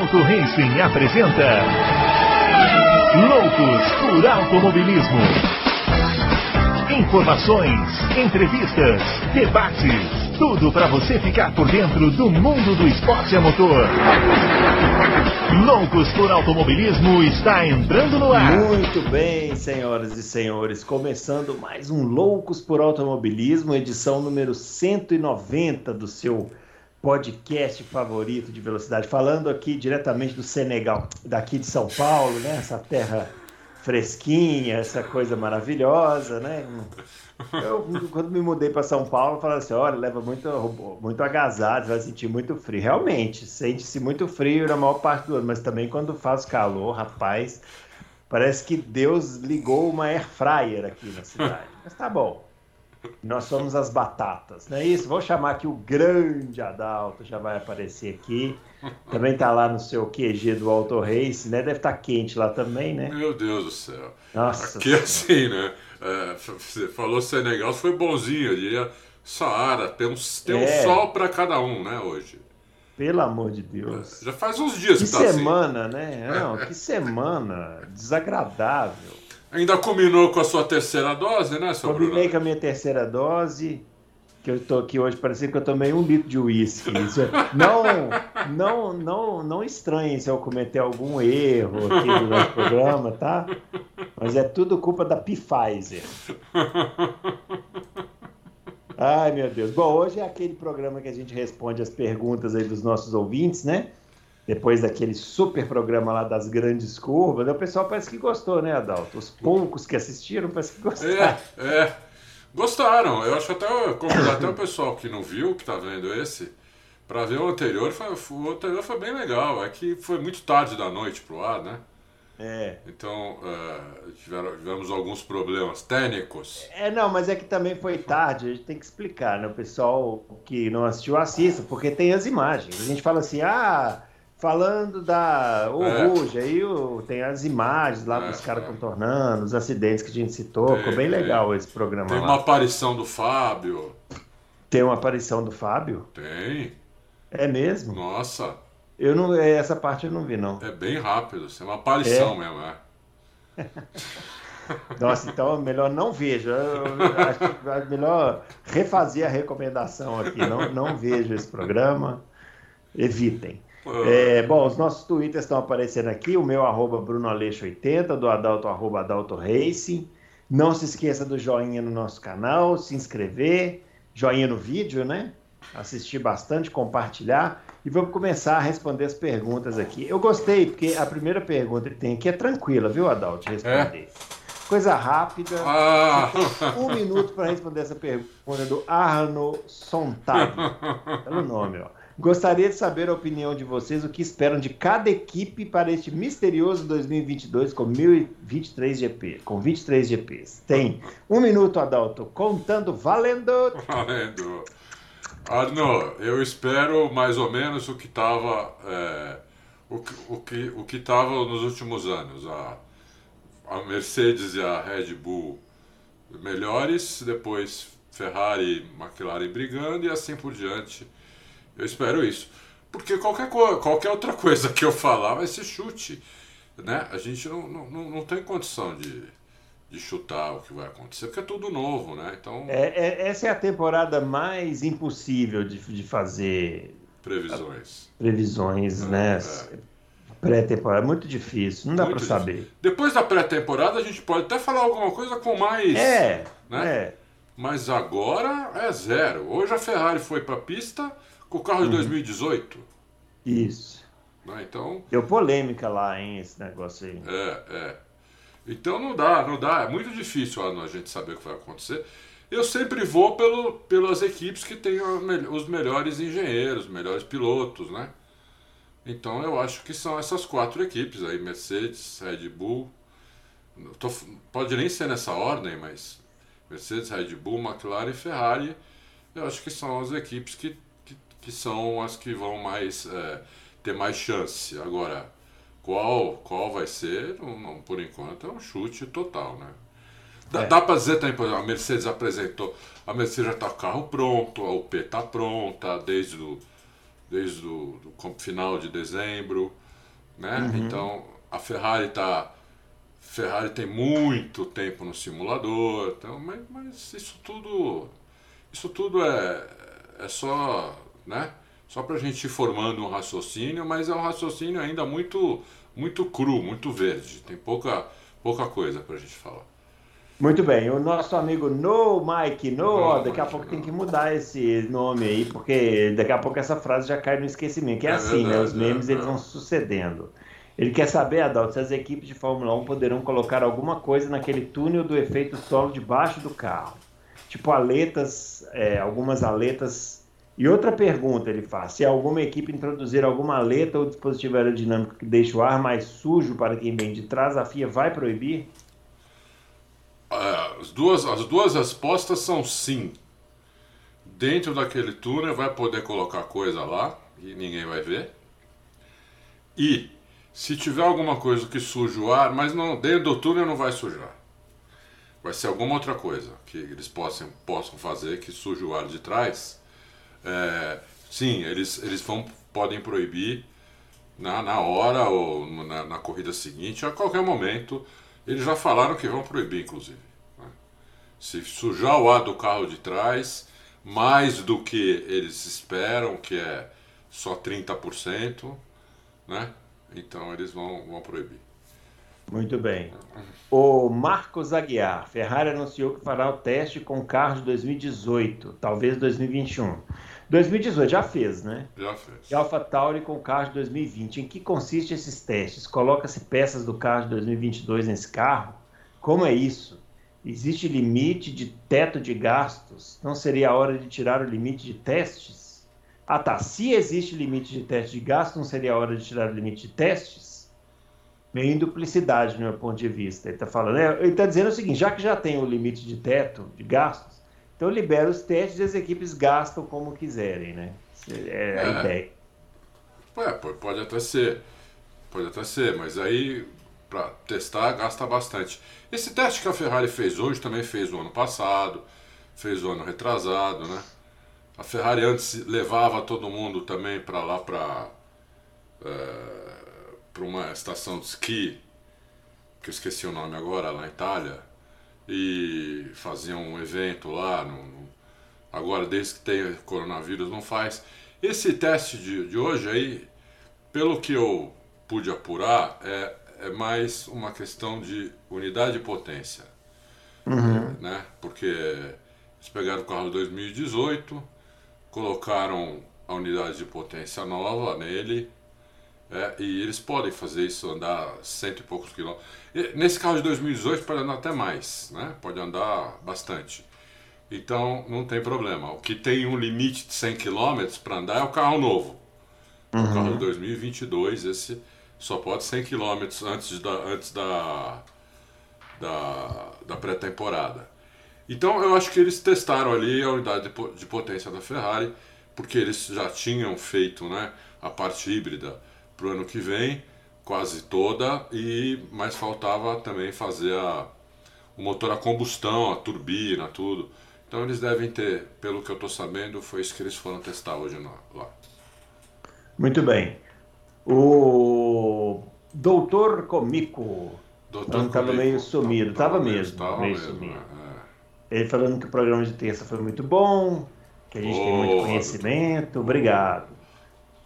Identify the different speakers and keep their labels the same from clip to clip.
Speaker 1: Adalto Racing apresenta Loucos por Automobilismo. Informações, entrevistas, debates, tudo para você ficar por dentro do mundo do esporte a motor. Loucos por Automobilismo está entrando no ar.
Speaker 2: Muito bem, senhoras e senhores, começando mais um Loucos por Automobilismo, edição número 190 do seu podcast favorito de velocidade, falando aqui diretamente do Senegal, daqui de São Paulo, né? Essa terra fresquinha, essa coisa maravilhosa, né? Eu, quando me mudei para São Paulo, falava assim: olha, leva muito, muito agasalho, vai sentir muito frio. Realmente, sente-se muito frio na maior parte do ano, mas também quando faz calor, rapaz, parece que Deus ligou uma air fryer aqui na cidade. Mas tá bom. Nós somos as batatas, não é isso? Vou chamar aqui o grande Adalto, já vai aparecer aqui. Também tá lá no seu QG do Auto Race, né? Deve estar tá quente lá também, né?
Speaker 3: Meu Deus do céu.
Speaker 2: Nossa
Speaker 3: aqui senhora. assim, né? É, você falou Senegal, foi bonzinho, eu diria Saara, tem um, tem é. um sol para cada um, né, hoje.
Speaker 2: Pelo amor de Deus.
Speaker 3: É, já faz uns dias
Speaker 2: que,
Speaker 3: que tá
Speaker 2: assim. semana, assim. né? Não, que semana desagradável.
Speaker 3: Ainda combinou com a sua terceira dose, né, seu
Speaker 2: Combinei Bruno? com a minha terceira dose, que eu tô aqui hoje parecendo que eu tomei um litro de uísque. Não, não, não, não estranhe se eu cometer algum erro aqui no nosso programa, tá? Mas é tudo culpa da Pfizer. Ai, meu Deus. Bom, hoje é aquele programa que a gente responde as perguntas aí dos nossos ouvintes, né? Depois daquele super programa lá das grandes curvas, o pessoal parece que gostou, né, Adalto? Os poucos que assistiram parece que gostaram.
Speaker 3: É, é. Gostaram. Eu acho até convidar até o pessoal que não viu, que está vendo esse, para ver o anterior. Foi, o anterior foi bem legal. É que foi muito tarde da noite pro ar, né?
Speaker 2: É.
Speaker 3: Então, uh, tiveram, tivemos alguns problemas técnicos.
Speaker 2: É, não, mas é que também foi tarde, a gente tem que explicar, né? O pessoal que não assistiu, assista, porque tem as imagens. A gente fala assim, ah, falando da Oruge, é. aí tem as imagens lá é, dos caras é. contornando, os acidentes que a gente citou. Ficou bem legal esse programa.
Speaker 3: Tem
Speaker 2: lá.
Speaker 3: uma aparição do Fábio.
Speaker 2: Tem uma aparição do Fábio?
Speaker 3: Tem.
Speaker 2: É mesmo?
Speaker 3: Nossa.
Speaker 2: Eu não, essa parte eu não vi, não.
Speaker 3: É bem rápido, é uma aparição é. mesmo, é.
Speaker 2: Nossa, então melhor não veja. Acho que é melhor refazer a recomendação aqui. Não, não vejo esse programa. Evitem. É, bom, os nossos twitters estão aparecendo aqui, o meu arroba brunoaleixo80, do Adalto arroba Adalto Racing. Não se esqueça do joinha no nosso canal, se inscrever, joinha no vídeo, né? Assistir bastante, compartilhar. E vamos começar a responder as perguntas aqui. Eu gostei, porque a primeira pergunta que tem aqui é tranquila, viu, Adalto, de responder. É? Coisa rápida.
Speaker 3: Ah.
Speaker 2: Um minuto para responder essa pergunta do Arno Sontag. Pelo nome, ó. Gostaria de saber a opinião de vocês, o que esperam de cada equipe para este misterioso 2022 com 1023 GP, com 23 GPs. Tem um minuto, Adalto, contando, valendo.
Speaker 3: Valendo. Arno, eu espero mais ou menos o que estava é, o, o, que o que estava nos últimos anos. A, a Mercedes e a Red Bull melhores, depois Ferrari e McLaren brigando e assim por diante eu espero isso. Porque qualquer, qualquer outra coisa que eu falar vai ser chute. Né? A gente não, não, não tem condição de, de chutar o que vai acontecer, porque é tudo novo, né? Então...
Speaker 2: É, é, essa é a temporada mais impossível de, de fazer
Speaker 3: previsões.
Speaker 2: Previsões, é, né? É. Pré-temporada, muito difícil, não dá para saber.
Speaker 3: Depois da pré-temporada a gente pode até falar alguma coisa com mais.
Speaker 2: É,
Speaker 3: né?
Speaker 2: é.
Speaker 3: Mas agora é zero. Hoje a Ferrari foi para a pista com o carro de 2018? Uhum.
Speaker 2: Isso.
Speaker 3: Né? Então.
Speaker 2: Deu polêmica lá, hein, esse negócio aí.
Speaker 3: É, é. Então não dá, não dá. É muito difícil a gente saber o que vai acontecer. Eu sempre vou pelo, pelas equipes que têm os melhores engenheiros, os melhores pilotos, né? Então eu acho que são essas quatro equipes aí, Mercedes, Red Bull. Tô, pode nem ser nessa ordem, mas Mercedes, Red Bull, McLaren e Ferrari, eu acho que são as equipes que que são as que vão mais é, ter mais chance. Agora, qual qual vai ser? Não, não, por enquanto é um chute total, né? Dá, é. dá para dizer também, a Mercedes apresentou, a Mercedes já está com o carro pronto, a UP está pronta desde o desde o do final de dezembro. Né? Uhum. Então a Ferrari está Ferrari tem muito tempo no simulador, então, mas, mas isso tudo isso tudo é, é só, né? Só para a gente ir formando um raciocínio, mas é um raciocínio ainda muito muito cru, muito verde. Tem pouca pouca coisa para a gente falar.
Speaker 2: Muito bem, o nosso amigo No Mike, No, ó, daqui a pouco tem que mudar esse nome aí, porque daqui a pouco essa frase já cai no esquecimento, que é, é assim, verdade, né? Os memes é, eles vão sucedendo. Ele quer saber, Adalto, se as equipes de Fórmula 1 poderão colocar alguma coisa naquele túnel do efeito solo debaixo do carro. Tipo aletas, é, algumas aletas. E outra pergunta ele faz: se alguma equipe introduzir alguma aleta ou dispositivo aerodinâmico que deixe o ar mais sujo para quem vem de trás, a FIA vai proibir?
Speaker 3: É, as, duas, as duas respostas são sim. Dentro daquele túnel vai poder colocar coisa lá e ninguém vai ver. E se tiver alguma coisa que suja o ar, mas não, dentro do túnel não vai sujar. Vai ser alguma outra coisa que eles possam, possam fazer que suje o ar de trás. É, sim, eles, eles vão, podem proibir na, na hora ou na, na corrida seguinte, a qualquer momento. Eles já falaram que vão proibir, inclusive. Né? Se sujar o ar do carro de trás, mais do que eles esperam, que é só 30%, né? Então eles vão, vão proibir.
Speaker 2: Muito bem. O Marcos Aguiar, Ferrari anunciou que fará o teste com carro de 2018, talvez 2021. 2018 já fez, né?
Speaker 3: Já fez.
Speaker 2: E AlphaTauri com carro de 2020. Em que consiste esses testes? Coloca-se peças do carro de 2022 nesse carro? Como é isso? Existe limite de teto de gastos? Não seria a hora de tirar o limite de testes? Ah, tá. Se existe limite de teste de gasto, não seria a hora de tirar o limite de testes? Meio em duplicidade, no meu ponto de vista. Ele está falando, né? ele está dizendo o seguinte: já que já tem o limite de teto de gastos, então libera os testes e as equipes gastam como quiserem, né? É a é. ideia.
Speaker 3: É, pode até ser. Pode até ser, mas aí para testar gasta bastante. Esse teste que a Ferrari fez hoje também fez no ano passado, fez o ano retrasado, né? A Ferrari antes levava todo mundo também para lá para é, para uma estação de esqui, que eu esqueci o nome agora, lá na Itália, e faziam um evento lá. No, no, agora, desde que tem coronavírus, não faz. Esse teste de, de hoje aí, pelo que eu pude apurar, é, é mais uma questão de unidade de potência. Uhum. Né? Porque eles pegaram o carro de 2018 colocaram a unidade de potência nova nele é, e eles podem fazer isso, andar cento e poucos quilômetros. E, nesse carro de 2018 pode andar até mais, né? pode andar bastante. Então não tem problema. O que tem um limite de 100 km para andar é o carro novo. Uhum. O carro de 2022, esse só pode 100 km antes da, antes da, da, da pré-temporada. Então eu acho que eles testaram ali a unidade de potência da Ferrari, porque eles já tinham feito né, a parte híbrida para o ano que vem, quase toda, e mas faltava também fazer a, o motor a combustão, a turbina, tudo. Então eles devem ter, pelo que eu estou sabendo, foi isso que eles foram testar hoje lá.
Speaker 2: Muito bem. O doutor Comico. Doutor estava meio sumido, estava mesmo. Tava meio mesmo, sumido. É. Ele falando que o programa de terça foi muito bom, que a gente oh, tem muito conhecimento. Obrigado.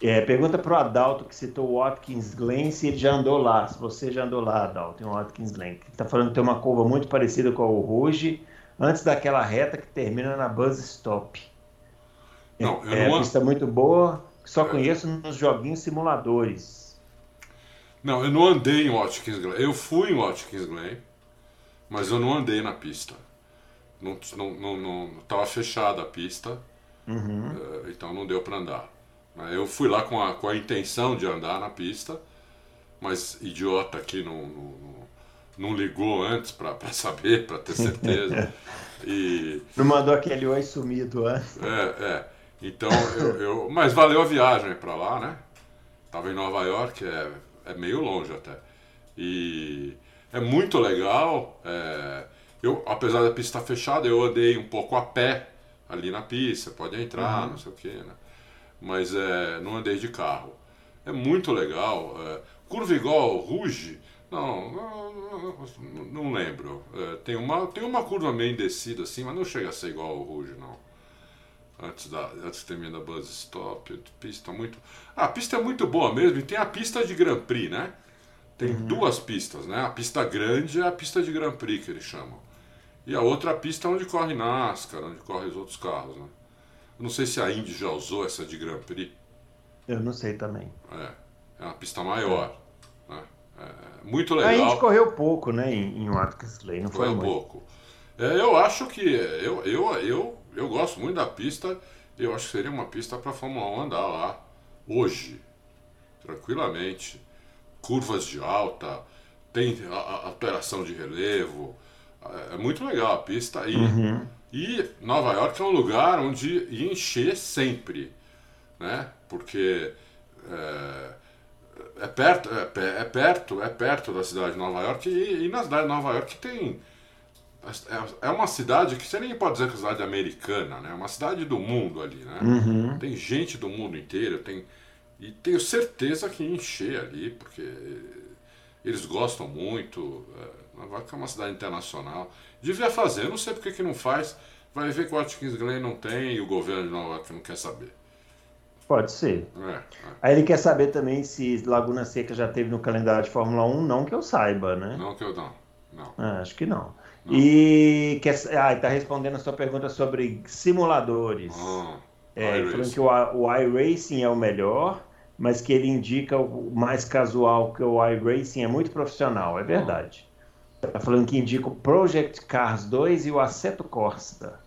Speaker 2: É, pergunta para o Adalto, que citou o Watkins Glen, se ele já andou lá. Se você já andou lá, Adalto, em Watkins Glen. Está falando que tem uma curva muito parecida com a Rouge, antes daquela reta que termina na Buzz Stop. Não, é, é não... pista muito boa, só é. conheço nos joguinhos simuladores.
Speaker 3: Não, eu não andei em Watkins Glen. Eu fui em Watkins Glen, mas eu não andei na pista não não não, não estava fechada a pista, uhum. uh, então não deu para andar. Eu fui lá com a, com a intenção de andar na pista, mas idiota aqui não, não, não ligou antes para saber, para ter certeza. e,
Speaker 2: não mandou aquele oi sumido antes.
Speaker 3: É, é. Então, eu, eu, mas valeu a viagem para lá, né? Tava em Nova York, é, é meio longe até. E é muito legal. É, eu, apesar da pista estar fechada, eu andei um pouco a pé ali na pista, pode entrar, uhum. não sei o que, né? Mas é, não andei de carro. é muito legal. É, curva igual Ruge, não, não, não, não lembro. É, tem, uma, tem uma curva meio descida assim, mas não chega a ser igual ao Ruge, não. Antes, da, antes que termine a Buzz Stop, pista muito. Ah, a pista é muito boa mesmo, e tem a pista de Grand Prix, né? Tem uhum. duas pistas, né? A pista grande é a pista de Grand Prix que eles chamam. E a outra pista é onde corre NASCAR, onde corre os outros carros, né? Eu não sei se a Indy já usou essa de Grand Prix.
Speaker 2: Eu não sei também.
Speaker 3: É, é uma pista maior. Né? É muito legal.
Speaker 2: A Indy correu pouco, né, em, em Watkins Glen, não correu
Speaker 3: foi pouco. É, eu acho que eu, eu, eu, eu gosto muito da pista. Eu acho que seria uma pista para a Fórmula 1 andar lá hoje, tranquilamente. Curvas de alta, tem a, a alteração de relevo. É, é muito legal a pista. E, uhum. E Nova York é um lugar onde encher sempre, né? Porque é, é perto, é, é, perto, é perto da cidade de Nova York e, e na cidade de Nova York tem é, é uma cidade que você nem pode dizer que é uma cidade americana, né? É uma cidade do mundo ali, né? Uhum. Tem gente do mundo inteiro, tem e tenho certeza que encher ali, porque eles gostam muito. É, Nova York é uma cidade internacional. Devia fazer, não sei porque que não faz. Vai ver que o Watkins Glen não tem e o governo de Nova York não quer saber.
Speaker 2: Pode ser. É, é. Aí ele quer saber também se Laguna Seca já teve no calendário de Fórmula 1, não que eu saiba, né?
Speaker 3: Não que eu não. não.
Speaker 2: Ah, acho que não. não. E quer, ah, está respondendo a sua pergunta sobre simuladores. Ah, é, falando que o, o iRacing é o melhor, mas que ele indica o mais casual, que o iRacing é muito profissional. É verdade. Está falando que indica o Project Cars 2 e o Assetto Corsa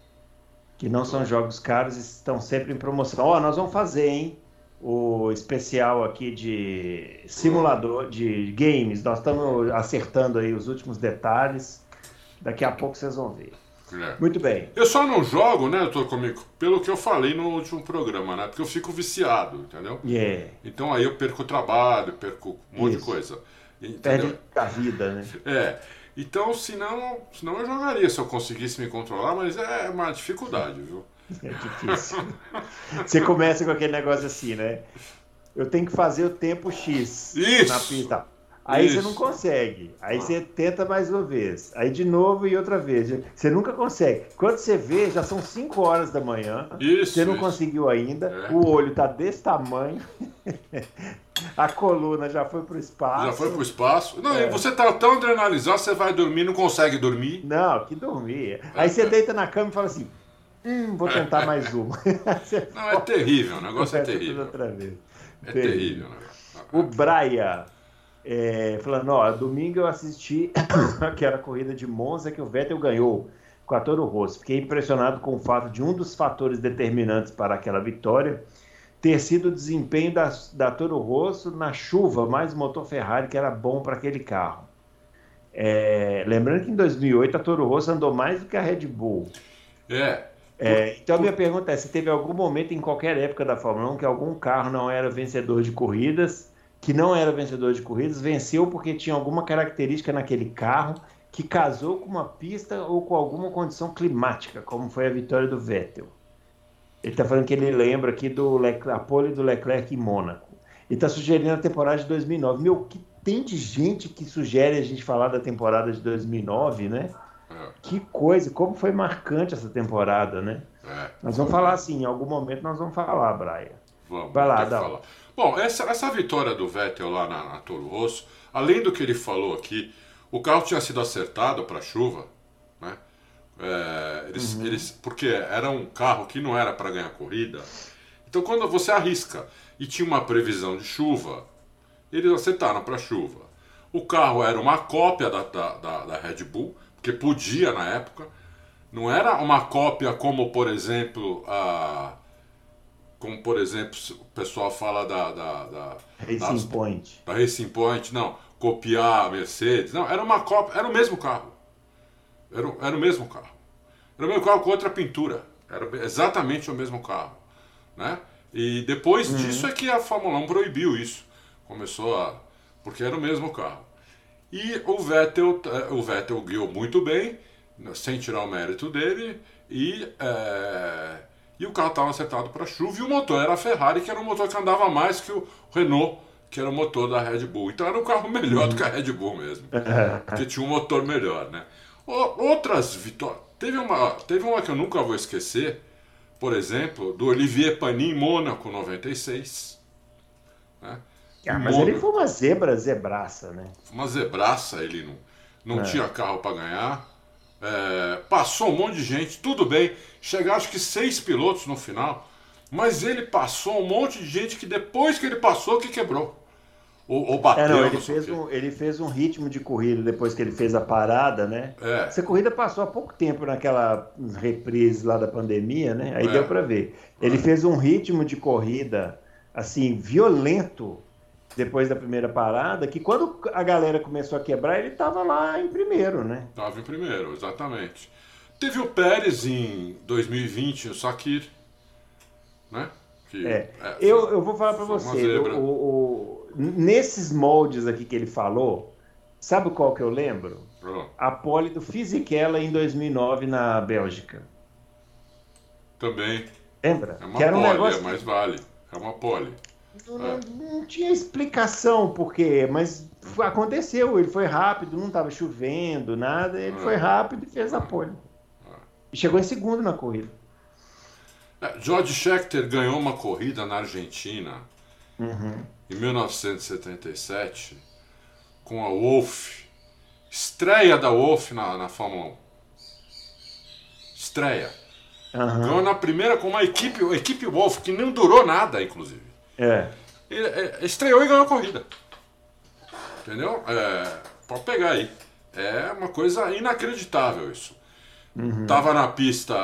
Speaker 2: que não são jogos caros e estão sempre em promoção. Ó, oh, nós vamos fazer, hein? O especial aqui de simulador de games. Nós estamos acertando aí os últimos detalhes. Daqui a pouco vocês vão ver. É. Muito bem.
Speaker 3: Eu só não jogo, né, doutor Comico, pelo que eu falei no último programa, né? Porque eu fico viciado, entendeu?
Speaker 2: Yeah.
Speaker 3: Então aí eu perco o trabalho, perco um monte Isso. de coisa.
Speaker 2: Entendeu? Perde a vida, né?
Speaker 3: É. Então, senão, senão eu jogaria se eu conseguisse me controlar, mas é uma dificuldade, viu?
Speaker 2: É difícil. Você começa com aquele negócio assim, né? Eu tenho que fazer o tempo X
Speaker 3: Isso.
Speaker 2: na pista. Aí Isso. você não consegue. Aí você tenta mais uma vez. Aí de novo e outra vez. Você nunca consegue. Quando você vê, já são 5 horas da manhã.
Speaker 3: Isso,
Speaker 2: você não
Speaker 3: isso.
Speaker 2: conseguiu ainda. É. O olho tá desse tamanho. A coluna já foi pro espaço.
Speaker 3: Já foi pro espaço. Não, é. você tá tão adrenalizado, você vai dormir, não consegue dormir.
Speaker 2: Não, que dormir. Aí você deita na cama e fala assim: hum, vou tentar mais uma.
Speaker 3: não, é terrível, o negócio é terrível. É terrível, terrível.
Speaker 2: O Braia é, falando, ó, domingo eu assisti aquela corrida de Monza que o Vettel ganhou com a Toro Rosso. Fiquei impressionado com o fato de um dos fatores determinantes para aquela vitória ter sido o desempenho da, da Toro Rosso na chuva, mais o motor Ferrari que era bom para aquele carro. É, lembrando que em 2008 a Toro Rosso andou mais do que a Red Bull.
Speaker 3: É.
Speaker 2: é então a minha pergunta é: se teve algum momento em qualquer época da Fórmula 1 que algum carro não era vencedor de corridas que não era vencedor de corridas, venceu porque tinha alguma característica naquele carro que casou com uma pista ou com alguma condição climática, como foi a vitória do Vettel. Ele está falando que ele lembra aqui do a pole do Leclerc em Mônaco. Ele está sugerindo a temporada de 2009. Meu, que tem de gente que sugere a gente falar da temporada de 2009, né? É. Que coisa, como foi marcante essa temporada, né? É. Nós vamos falar assim, em algum momento nós vamos falar, Braia.
Speaker 3: Vamos, Vai lá, dá. Falar. Bom, essa, essa vitória do Vettel lá na, na Toro Rosso, além do que ele falou aqui, o carro tinha sido acertado para chuva, né? É, eles, uhum. eles, porque era um carro que não era para ganhar corrida. Então, quando você arrisca e tinha uma previsão de chuva, eles acertaram para chuva. O carro era uma cópia da, da, da, da Red Bull, porque podia na época. Não era uma cópia como, por exemplo, a como por exemplo o pessoal fala da, da, da
Speaker 2: Racing das, Point.
Speaker 3: Da Racing Point, não, copiar a Mercedes, não, era uma cópia, era o mesmo carro. Era, era o mesmo carro. Era o mesmo carro com outra pintura. Era exatamente o mesmo carro. Né? E depois uhum. disso é que a Fórmula 1 proibiu isso. Começou a. Porque era o mesmo carro. E o Vettel, eh, o Vettel guiou muito bem, sem tirar o mérito dele, e é, e o carro estava acertado para chuva e o motor era a Ferrari, que era um motor que andava mais que o Renault que era o motor da Red Bull. Então era um carro melhor do que a Red Bull mesmo, porque tinha um motor melhor, né? Outras vitórias. Teve uma, teve uma que eu nunca vou esquecer, por exemplo, do Olivier Panin Mônaco 96.
Speaker 2: Né? Ah, mas Mônaco, ele foi uma zebra, zebraça, né?
Speaker 3: Uma zebraça, ele não, não é. tinha carro para ganhar. É, passou um monte de gente, tudo bem. Chegaram acho que seis pilotos no final. Mas ele passou um monte de gente que depois que ele passou que quebrou. Ou, ou bateu. É, não,
Speaker 2: ele, fez um, ele fez um ritmo de corrida depois que ele fez a parada, né? É. Essa corrida passou há pouco tempo naquela reprise lá da pandemia, né? Aí é. deu para ver. Ele é. fez um ritmo de corrida assim violento depois da primeira parada, que quando a galera começou a quebrar, ele estava lá em primeiro, né?
Speaker 3: Estava em primeiro, exatamente. Teve o Pérez em 2020, o Sakir, né?
Speaker 2: Que, é. é eu, eu vou falar para você, o, o, nesses moldes aqui que ele falou, sabe qual que eu lembro? Oh. A pole do Fisichella em 2009 na Bélgica.
Speaker 3: Também.
Speaker 2: Lembra?
Speaker 3: É uma que era um pole, negócio... é mais vale. É uma pole.
Speaker 2: Não, é. não, tinha explicação por quê, mas aconteceu. Ele foi rápido, não estava chovendo, nada. Ele foi rápido e fez a pole. E chegou em segundo na corrida.
Speaker 3: É, George Scheckter ganhou uma corrida na Argentina uhum. em 1977 com a Wolf. Estreia da Wolf na, na Fórmula 1. Estreia. Uhum. Ganhou na primeira com uma equipe, equipe Wolf, que não durou nada, inclusive.
Speaker 2: É.
Speaker 3: Ele, é, estreou e ganhou a corrida. Entendeu? É, pode pegar aí. É uma coisa inacreditável isso. Uhum. Tava na pista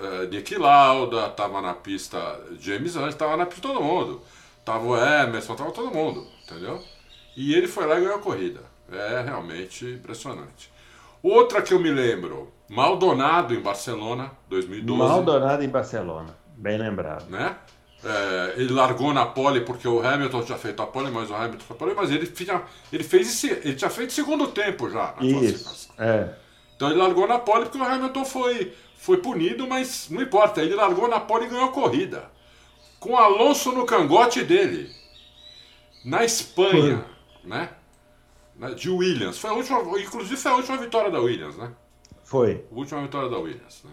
Speaker 3: uh, Nick Lauda, tava na pista James Hunt, tava na pista todo mundo. Tava o Emerson, tava todo mundo, entendeu? E ele foi lá e ganhou a corrida. É realmente impressionante. Outra que eu me lembro, Maldonado em Barcelona, 2012.
Speaker 2: Maldonado em Barcelona, bem lembrado.
Speaker 3: Né? É, ele largou na pole porque o Hamilton tinha feito a pole, mas o Hamilton foi a pole, mas ele, tinha, ele fez esse, ele tinha feito segundo tempo já.
Speaker 2: Isso, é.
Speaker 3: Então ele largou na pole porque o Hamilton foi, foi punido, mas não importa, ele largou na pole e ganhou a corrida. Com Alonso no cangote dele. Na Espanha, né? De Williams. Foi a última, inclusive foi a última vitória da Williams, né?
Speaker 2: Foi.
Speaker 3: A última vitória da Williams, né?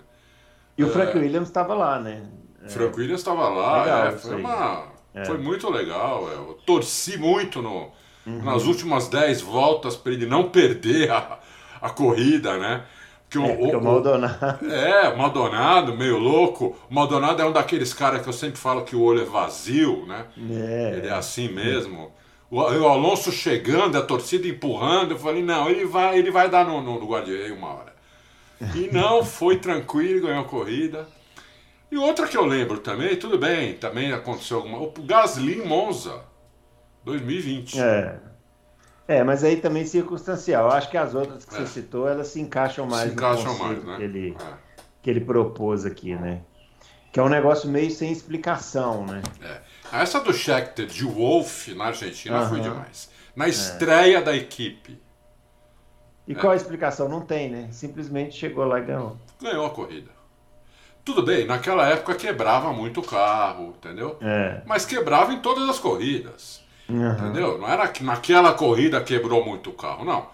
Speaker 2: E o Frank é... Williams estava lá, né?
Speaker 3: É... Williams estava lá, legal, é, foi, uma, é. foi muito legal. É, eu torci muito no, uhum. nas últimas 10 voltas para ele não perder a, a corrida, né?
Speaker 2: Que o, é, o, o Maldonado.
Speaker 3: É, o Maldonado, meio louco. O Maldonado é um daqueles caras que eu sempre falo que o olho é vazio, né? É. Ele é assim mesmo. O, o, Alonso chegando, a torcida empurrando, eu falei, não, ele vai, ele vai dar no, no, no guardião uma hora. E não, foi tranquilo, ganhou a corrida. E outra que eu lembro também, tudo bem, também aconteceu alguma. O Gasly Monza, 2020.
Speaker 2: É. É, mas aí também circunstancial. Acho que as outras que é. você citou, elas se encaixam mais se
Speaker 3: encaixam mais, né?
Speaker 2: que, ele, é. que ele propôs aqui, né? Que é um negócio meio sem explicação, né?
Speaker 3: É. Essa do Schechter de Wolf na Argentina foi demais. Na é. estreia da equipe.
Speaker 2: E qual a explicação? Não tem, né? Simplesmente chegou lá e ganhou.
Speaker 3: Ganhou a corrida. Tudo bem, naquela época quebrava muito o carro, entendeu?
Speaker 2: É.
Speaker 3: Mas quebrava em todas as corridas. Uhum. Entendeu? Não era que naquela corrida quebrou muito o carro, não.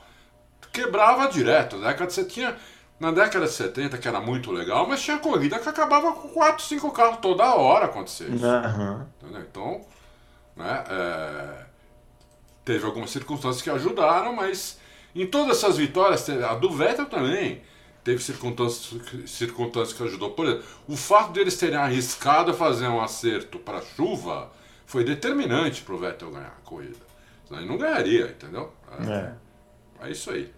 Speaker 3: Quebrava direto. Na década, você tinha, na década de 70, que era muito legal, mas tinha corrida que acabava com 4, 5 carros toda hora acontecer isso.
Speaker 2: Uhum.
Speaker 3: Então, né, é, teve algumas circunstâncias que ajudaram, mas em todas essas vitórias, a do Vettel também teve circunstâncias, circunstâncias que ajudou. Por exemplo, o fato deles terem arriscado fazer um acerto para chuva foi determinante para o Vettel ganhar a corrida. Senão ele não ganharia, entendeu? É, é. é isso aí.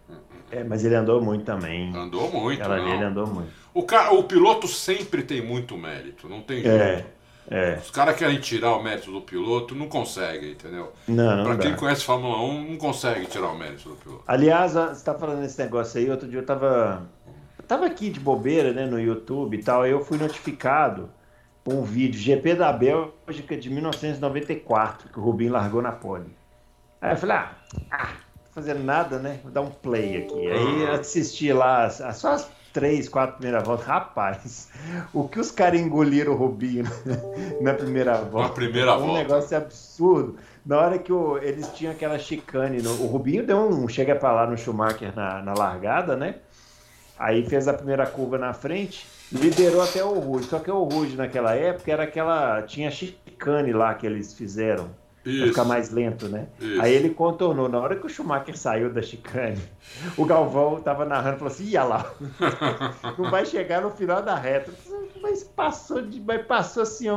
Speaker 2: É, mas ele andou muito também.
Speaker 3: Andou muito. Ela
Speaker 2: ele andou muito.
Speaker 3: O, cara, o piloto sempre tem muito mérito, não tem
Speaker 2: jeito. É. É.
Speaker 3: Os caras querem tirar o mérito do piloto, não conseguem, entendeu?
Speaker 2: Não, não
Speaker 3: Pra quem conhece Fórmula 1, não consegue tirar o mérito do piloto.
Speaker 2: Aliás, você está falando desse negócio aí, outro dia eu tava, tava aqui de bobeira, né, no YouTube e tal, aí eu fui notificado um vídeo GP da Bélgica de 1994, que o Rubinho largou na pole. Aí eu falei, ah, ah fazendo nada, né? Vou dar um play aqui. Aí assisti lá só as três, quatro primeiras voltas. Rapaz, o que os caras engoliram o Rubinho na primeira volta.
Speaker 3: Na primeira
Speaker 2: um
Speaker 3: volta.
Speaker 2: negócio absurdo. na hora que o, eles tinham aquela chicane, no, o Rubinho deu um chega para lá no Schumacher na, na largada, né? Aí fez a primeira curva na frente, liderou até o Rude. Só que o Rude naquela época era aquela. Tinha chicane lá que eles fizeram. Isso. Pra ficar mais lento, né? Isso. Aí ele contornou. Na hora que o Schumacher saiu da chicane, o Galvão tava narrando e falou assim: ia lá. Não vai chegar no final da reta. Mas passou de. Mas passou assim,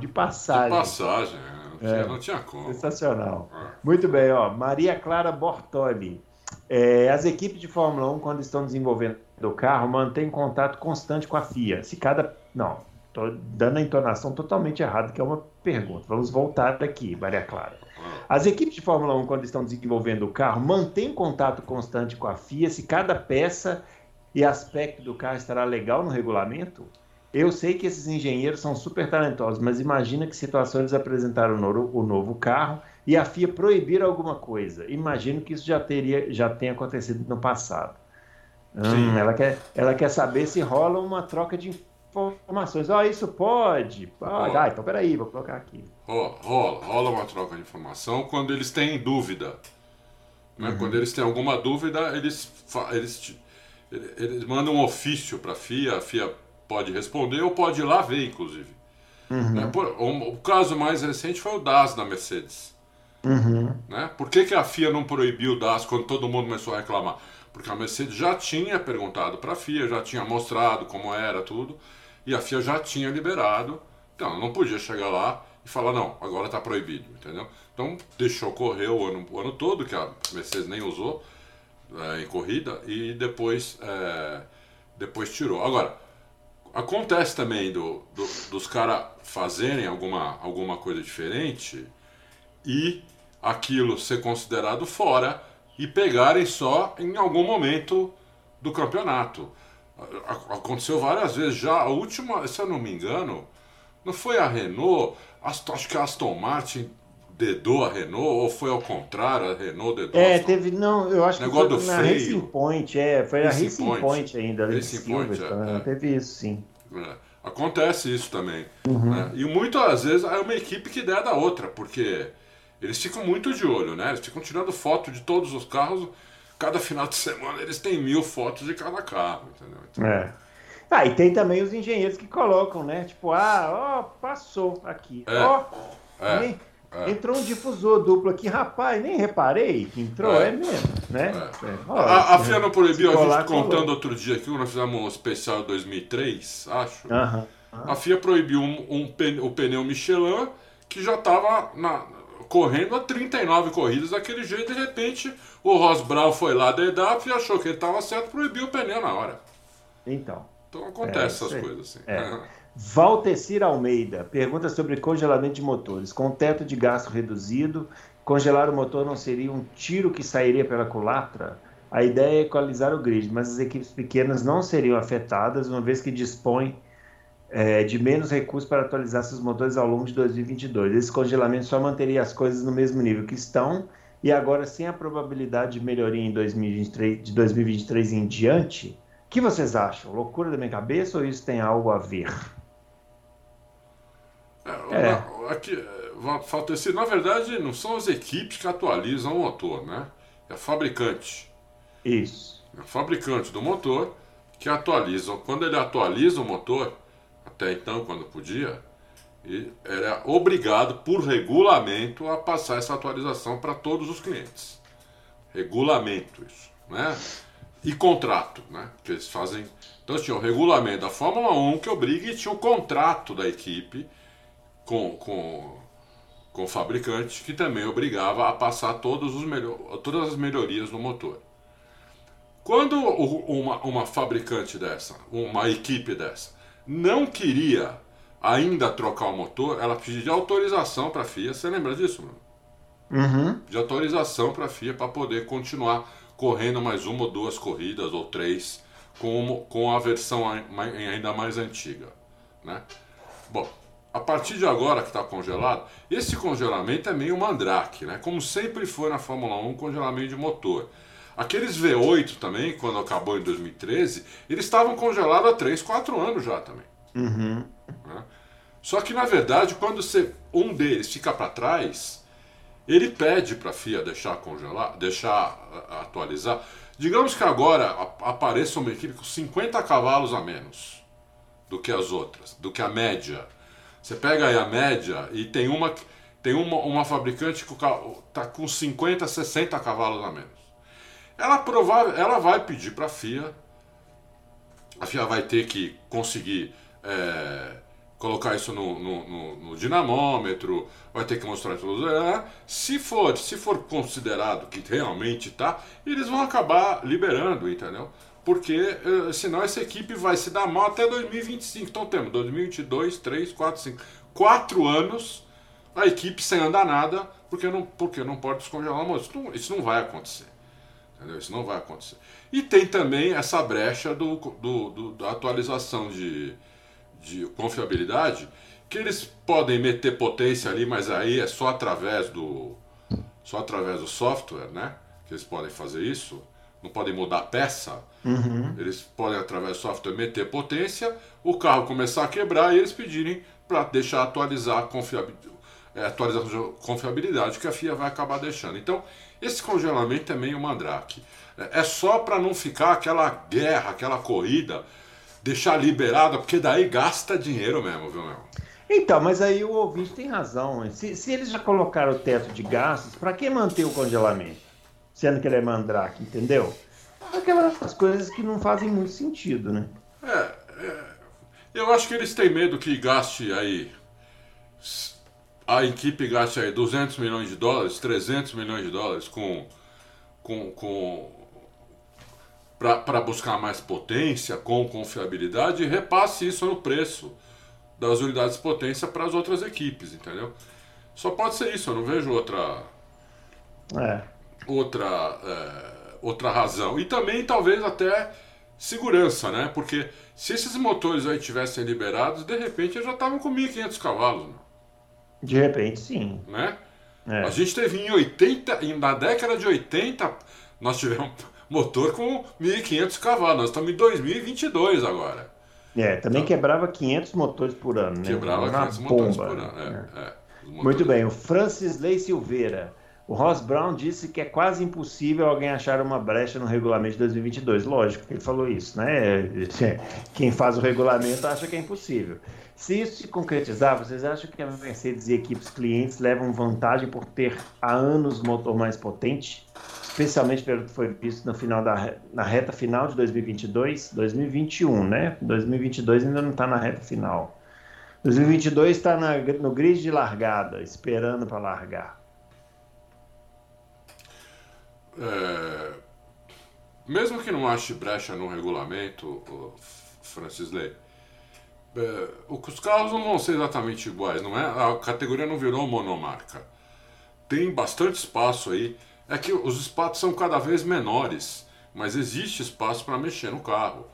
Speaker 2: de passagem. De
Speaker 3: passagem, é. É, não tinha como.
Speaker 2: Sensacional. É. Muito bem, ó. Maria Clara Bortoli. É, as equipes de Fórmula 1, quando estão desenvolvendo o carro, mantêm contato constante com a FIA. Se cada. Não, estou dando a entonação totalmente errada, que é uma pergunta. Vamos voltar daqui, Maria Clara. As equipes de Fórmula 1, quando estão desenvolvendo o carro, mantêm contato constante com a FIA se cada peça e aspecto do carro estará legal no regulamento? Eu sei que esses engenheiros são super talentosos, mas imagina que situações apresentaram o novo carro e a FIA proibir alguma coisa. Imagino que isso já teria, já tenha acontecido no passado. Hum, ela, quer, ela quer saber se rola uma troca de informações. Oh, isso pode. Pode. Ah, então peraí, vou colocar aqui.
Speaker 3: Rola, rola, rola uma troca de informação quando eles têm dúvida. Né? Uhum. Quando eles têm alguma dúvida, eles, eles, eles mandam um ofício para a FIA, a FIA pode responder ou pode ir lá ver, inclusive. Uhum. Né? Por, o, o, caso mais recente foi o DAS da Mercedes. Uhum. Né? Por que, que a FIA não proibiu o DAS quando todo mundo começou a reclamar? Porque a Mercedes já tinha perguntado para a FIA, já tinha mostrado como era tudo, e a FIA já tinha liberado. Então, não podia chegar lá e falar, não, agora está proibido, entendeu? Então, deixou correr o ano, o ano todo, que a Mercedes nem usou é, em corrida, e depois, é, depois tirou. Agora, acontece também do, do dos caras fazerem alguma, alguma coisa diferente e aquilo ser considerado fora e pegarem só em algum momento do campeonato. Aconteceu várias vezes já. A última, se eu não me engano, não foi a Renault, acho que a Aston Martin dedou a Renault, ou foi ao contrário, a Renault dedou
Speaker 2: É, teve, não, eu acho Negócio que foi do na freio. Racing Point, é, foi Racing a Racing Point, Point ainda, Racing Point, é, é. teve isso, sim.
Speaker 3: É. Acontece isso também. Uhum. Né? E muitas vezes é uma equipe que der da outra, porque eles ficam muito de olho, né? Eles ficam tirando foto de todos os carros. Cada final de semana eles têm mil fotos de cada carro, entendeu? Então,
Speaker 2: é. Ah, e tem também os engenheiros que colocam, né? Tipo, ah, ó, passou aqui. É. Ó, é. É. Entrou um difusor duplo aqui, rapaz, nem reparei que entrou, é, é mesmo, né? É.
Speaker 3: é. a, a FIA não proibiu, a gente contando outro dia aqui, nós fizemos um especial 2003, acho. Uh -huh. A FIA proibiu um, um, o pneu Michelin que já estava correndo a 39 corridas daquele jeito, de repente o Ross Brown foi lá da EDAP e achou que ele estava certo, proibiu o pneu na hora.
Speaker 2: Então.
Speaker 3: Então acontece essas coisas assim. É.
Speaker 2: Valtecir Almeida pergunta sobre congelamento de motores. Com teto de gasto reduzido, congelar o motor não seria um tiro que sairia pela culatra? A ideia é equalizar o grid, mas as equipes pequenas não seriam afetadas, uma vez que dispõem é, de menos recursos para atualizar seus motores ao longo de 2022. Esse congelamento só manteria as coisas no mesmo nível que estão, e agora, sem a probabilidade de melhoria em 2023, de 2023 em diante, o que vocês acham? Loucura da minha cabeça ou isso tem algo a ver?
Speaker 3: É, é. Aqui, falta esse, na verdade, não são as equipes que atualizam o motor, né? É fabricante.
Speaker 2: Isso.
Speaker 3: É o fabricante do motor que atualiza. Quando ele atualiza o motor, até então, quando podia, era obrigado, por regulamento, a passar essa atualização para todos os clientes. Regulamento, isso. Né? E contrato, né? Que eles fazem. Então tinha o regulamento da Fórmula 1 que obriga e tinha o contrato da equipe com, com, com o fabricante, que também obrigava a passar todos os melhor, todas as melhorias no motor. Quando uma, uma fabricante dessa, uma equipe dessa, não queria ainda trocar o motor, ela pedia autorização para a FIA. Você lembra disso, mano?
Speaker 2: Uhum.
Speaker 3: De autorização para a FIA para poder continuar correndo mais uma ou duas corridas ou três com, com a versão ainda mais antiga. Né? Bom, a partir de agora que está congelado, esse congelamento é meio mandrake, né? Como sempre foi na Fórmula 1, congelamento de motor. Aqueles V8 também, quando acabou em 2013, eles estavam congelados há 3, 4 anos já também.
Speaker 2: Uhum.
Speaker 3: Né? Só que na verdade, quando você, um deles fica para trás, ele pede para a FIA deixar congelar, deixar atualizar. Digamos que agora apareça uma equipe com 50 cavalos a menos do que as outras, do que a média. Você pega aí a média e tem uma, tem uma, uma fabricante que está com 50, 60 cavalos a menos. Ela, provável, ela vai pedir para a FIA, a FIA vai ter que conseguir é, colocar isso no, no, no, no, dinamômetro, vai ter que mostrar tudo. Se for, se for considerado que realmente está, eles vão acabar liberando, entendeu? Porque é, senão essa equipe vai se dar mal até 2025. Então temos 2022, 3, 4, 5, 4 anos a equipe sem andar nada, porque não, porque não pode descongelar o. Isso não, isso não vai acontecer. Entendeu? Isso não vai acontecer. E tem também essa brecha do, do, do da atualização de, de confiabilidade, que eles podem meter potência ali, mas aí é só através do só através do software, né? Que eles podem fazer isso. Não podem mudar a peça. Uhum. Eles podem através do software meter potência, o carro começar a quebrar e eles pedirem para deixar atualizar a confiabilidade, é, atualização de confiabilidade que a FIA vai acabar deixando. Então, esse congelamento é meio mandrake. É, só para não ficar aquela guerra, aquela corrida deixar liberada, porque daí gasta dinheiro mesmo, viu, meu?
Speaker 2: Então, mas aí o ouvinte tem razão. Se, se eles já colocaram o teto de gastos, para que manter o congelamento? Sendo que ele é mandrake, entendeu? Aquelas coisas que não fazem muito sentido, né?
Speaker 3: É, é, eu acho que eles têm medo que gaste aí. A equipe gaste aí 200 milhões de dólares, 300 milhões de dólares com, com, com para buscar mais potência com confiabilidade e repasse isso no preço das unidades de potência para as outras equipes, entendeu? Só pode ser isso, eu não vejo outra é. outra é, outra razão. E também talvez até segurança, né? Porque se esses motores aí tivessem liberados, de repente eles já estavam com 1.500 cavalos. Né?
Speaker 2: De repente, sim.
Speaker 3: Né? É. A gente teve em 80, na década de 80, nós tivemos motor com 1.500 cavalos. Nós estamos em 2022 agora.
Speaker 2: É, também então, quebrava 500 motores por ano, né?
Speaker 3: Quebrava 500 bomba. motores por ano, é,
Speaker 2: é. é Muito bem, o Francis Lei Silveira. O Ross Brown disse que é quase impossível alguém achar uma brecha no regulamento de 2022. Lógico que ele falou isso, né? Quem faz o regulamento acha que é impossível. Se isso se concretizar, vocês acham que a Mercedes e equipes clientes levam vantagem por ter há anos motor mais potente? especialmente pelo que foi visto no final da, na reta final de 2022, 2021, né? 2022 ainda não está na reta final. 2022 está no grid de largada, esperando para largar.
Speaker 3: É, mesmo que não ache brecha no regulamento, Francis Ley, é, os carros não vão ser exatamente iguais, não é? A categoria não virou monomarca. Tem bastante espaço aí é que os espaços são cada vez menores, mas existe espaço para mexer no carro.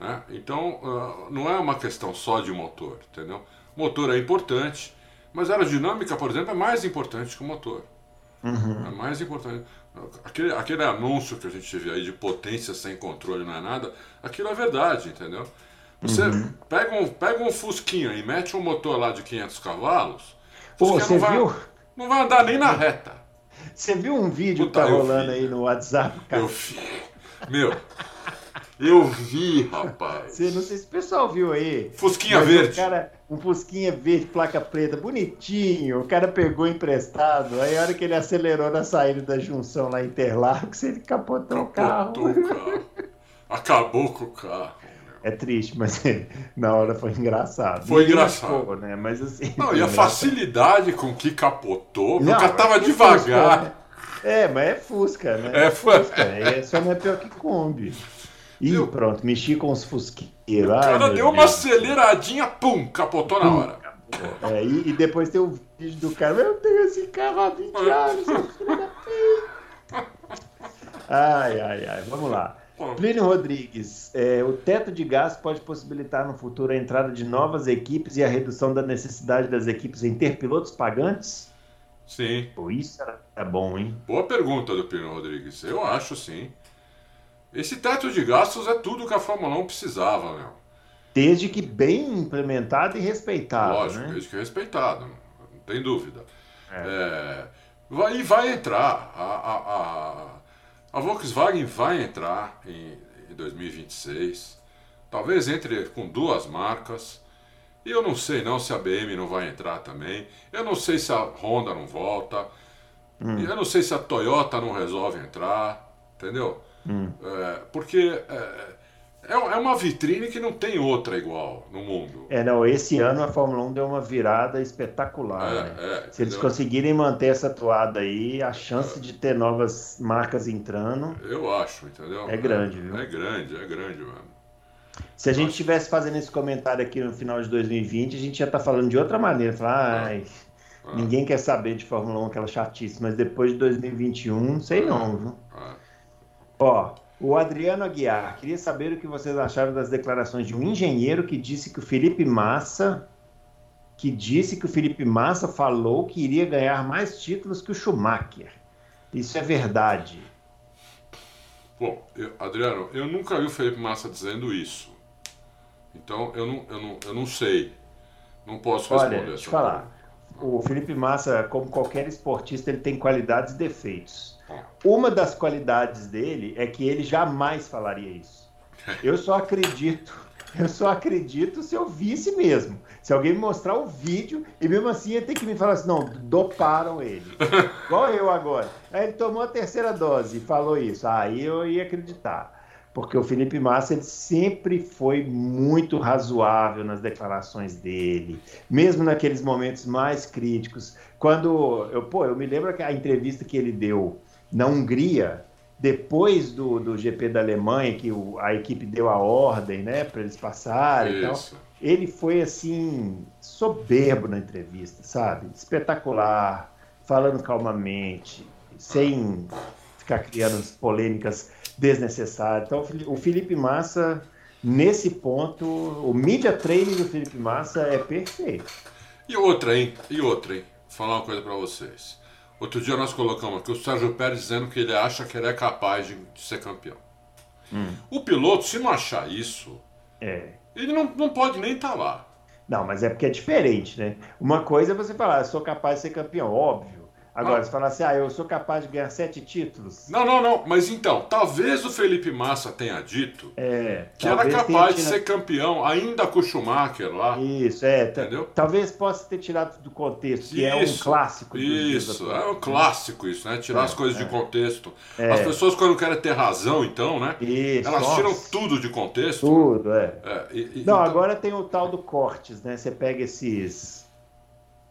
Speaker 3: Né? Então, uh, não é uma questão só de motor, entendeu? Motor é importante, mas a aerodinâmica, por exemplo, é mais importante que o motor. Uhum. É mais importante. Aquele, aquele anúncio que a gente teve aí de potência sem controle não é nada, aquilo é verdade, entendeu? Você uhum. pega, um, pega um Fusquinha e mete um motor lá de 500 cavalos,
Speaker 2: Pô, você
Speaker 3: não vai,
Speaker 2: viu?
Speaker 3: não vai andar nem na reta.
Speaker 2: Você viu um vídeo Puta, que tá rolando aí no WhatsApp,
Speaker 3: cara? Eu vi. Meu, eu vi, rapaz.
Speaker 2: Você, não sei se o pessoal viu aí.
Speaker 3: Fusquinha verde.
Speaker 2: Um, cara, um Fusquinha verde, placa preta, bonitinho. O cara pegou emprestado. Aí a hora que ele acelerou na saída da junção lá em Interlagos, ele capotou, capotou o carro. o carro.
Speaker 3: Acabou com o carro.
Speaker 2: É triste, mas na hora foi engraçado.
Speaker 3: Foi e engraçado.
Speaker 2: né? Mas assim.
Speaker 3: Não, e a facilidade com que capotou, não, o cara tava é devagar. Fusca,
Speaker 2: né? É, mas é Fusca, né?
Speaker 3: É, Fusca.
Speaker 2: É, só não é pior que Kombi. Ih, Meu... pronto, mexi com os fusqueiros. O
Speaker 3: cara deu uma aceleradinha, pum, capotou na hora.
Speaker 2: É, e, e, depois tem o vídeo do cara, eu tenho esse carro há 20 anos, Ai, ai, ai, vamos lá. Plínio Rodrigues, é, o teto de gás pode possibilitar no futuro a entrada de novas equipes e a redução da necessidade das equipes em ter pilotos pagantes?
Speaker 3: Sim.
Speaker 2: Pô, isso é bom, hein?
Speaker 3: Boa pergunta do Plínio Rodrigues. Eu acho sim. Esse teto de gastos é tudo que a Fórmula 1 precisava, meu.
Speaker 2: Desde que bem implementado e respeitado.
Speaker 3: Lógico,
Speaker 2: né?
Speaker 3: desde que respeitado, não tem dúvida. É. É, Vai, e vai entrar. A, a, a, a Volkswagen vai entrar em, em 2026. Talvez entre com duas marcas. E eu não sei não se a BM não vai entrar também. Eu não sei se a Honda não volta. Hum. Eu não sei se a Toyota não resolve entrar. Entendeu? Hum. É, porque é, é, é uma vitrine que não tem outra igual no mundo.
Speaker 2: É, não, esse ano a Fórmula 1 deu uma virada espetacular. É, né? é, Se eles conseguirem manter essa toada aí, a chance de ter novas marcas entrando.
Speaker 3: Eu acho, entendeu?
Speaker 2: É grande, viu?
Speaker 3: É grande, é grande, mano.
Speaker 2: Se a gente estivesse fazendo esse comentário aqui no final de 2020, a gente ia estar tá falando de outra maneira. Falar, ai, ah, ah. ninguém quer saber de Fórmula 1, aquela chatice. Mas depois de 2021, sei não, viu? Ó, o Adriano Aguiar, queria saber o que vocês acharam das declarações de um engenheiro que disse que o Felipe Massa, que disse que o Felipe Massa falou que iria ganhar mais títulos que o Schumacher. Isso é verdade?
Speaker 3: Bom, eu, Adriano, eu nunca vi o Felipe Massa dizendo isso. Então eu não, eu não, eu não sei. Não posso responder
Speaker 2: Olha, deixa eu falar. O Felipe Massa, como qualquer esportista, ele tem qualidades e defeitos. Uma das qualidades dele é que ele jamais falaria isso. Eu só acredito, eu só acredito se eu visse mesmo. Se alguém me mostrar o vídeo e mesmo assim ele tem que me falar assim, não, doparam ele. Igual eu agora. Aí ele tomou a terceira dose e falou isso. Aí eu ia acreditar. Porque o Felipe Massa ele sempre foi muito razoável nas declarações dele, mesmo naqueles momentos mais críticos. Quando eu, pô, eu me lembro que a entrevista que ele deu na Hungria, depois do, do GP da Alemanha, que o, a equipe deu a ordem né, para eles passarem Isso. e tal, ele foi assim, soberbo na entrevista, sabe? Espetacular, falando calmamente, sem ficar criando polêmicas desnecessárias. Então, o Felipe Massa, nesse ponto, o media training do Felipe Massa é perfeito.
Speaker 3: E outra, hein? E outra, hein? Vou falar uma coisa para vocês. Outro dia nós colocamos aqui o Sérgio Pérez dizendo que ele acha que ele é capaz de, ser campeão. Hum. O piloto, se não achar isso, é. ele não, não pode nem estar tá lá.
Speaker 2: Não, mas é porque é diferente, né? Uma coisa é você falar, sou capaz de ser campeão, óbvio. Agora, você fala assim, ah, eu sou capaz de ganhar sete títulos.
Speaker 3: Não, não, não. Mas então, talvez o Felipe Massa tenha dito
Speaker 2: é,
Speaker 3: que era capaz de ser campeão, ainda com o Schumacher lá.
Speaker 2: Isso, é. Entendeu? Talvez possa ter tirado do contexto, que isso, é um clássico.
Speaker 3: Isso, é um clássico isso, né? Tirar é, as coisas é. de contexto. É. As pessoas, quando querem ter razão, então, né? Isso, elas nossa. tiram tudo de contexto.
Speaker 2: Tudo, é. é e, e, não, então... agora tem o tal do cortes, né? Você pega esses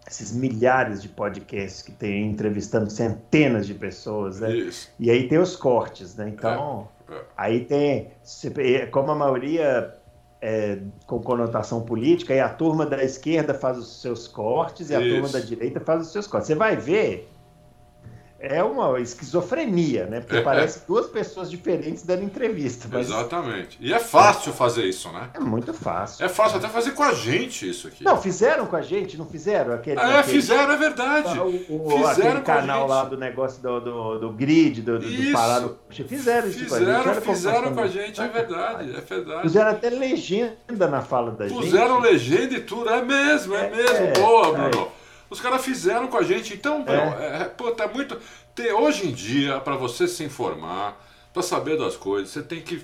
Speaker 2: esses milhares de podcasts que tem entrevistando centenas de pessoas, né? Isso. E aí tem os cortes, né? Então, é, é. aí tem, como a maioria é com conotação política, aí a turma da esquerda faz os seus cortes e a turma da direita faz os seus cortes. Você vai ver é uma esquizofrenia, né? Porque é, parece duas pessoas diferentes dando entrevista.
Speaker 3: Mas... Exatamente. E é fácil fazer isso, né?
Speaker 2: É muito fácil.
Speaker 3: É fácil até fazer com a gente isso aqui.
Speaker 2: Não, fizeram com a gente, não fizeram? Aquele,
Speaker 3: é, aquele... fizeram, é verdade.
Speaker 2: O, o, fizeram aquele canal lá do negócio do, do, do grid, do, do, do Pará do... Fizeram isso
Speaker 3: fizeram, com a gente. fizeram com a gente, é verdade, é verdade.
Speaker 2: Fizeram até legenda na fala da
Speaker 3: Puseram
Speaker 2: gente.
Speaker 3: Puseram legenda e tudo, é mesmo, é, é mesmo. É, Boa, Bruno. Os caras fizeram com a gente. Então, é. Meu, é, pô, tá muito. Tem, hoje em dia, para você se informar, para saber das coisas, você tem que.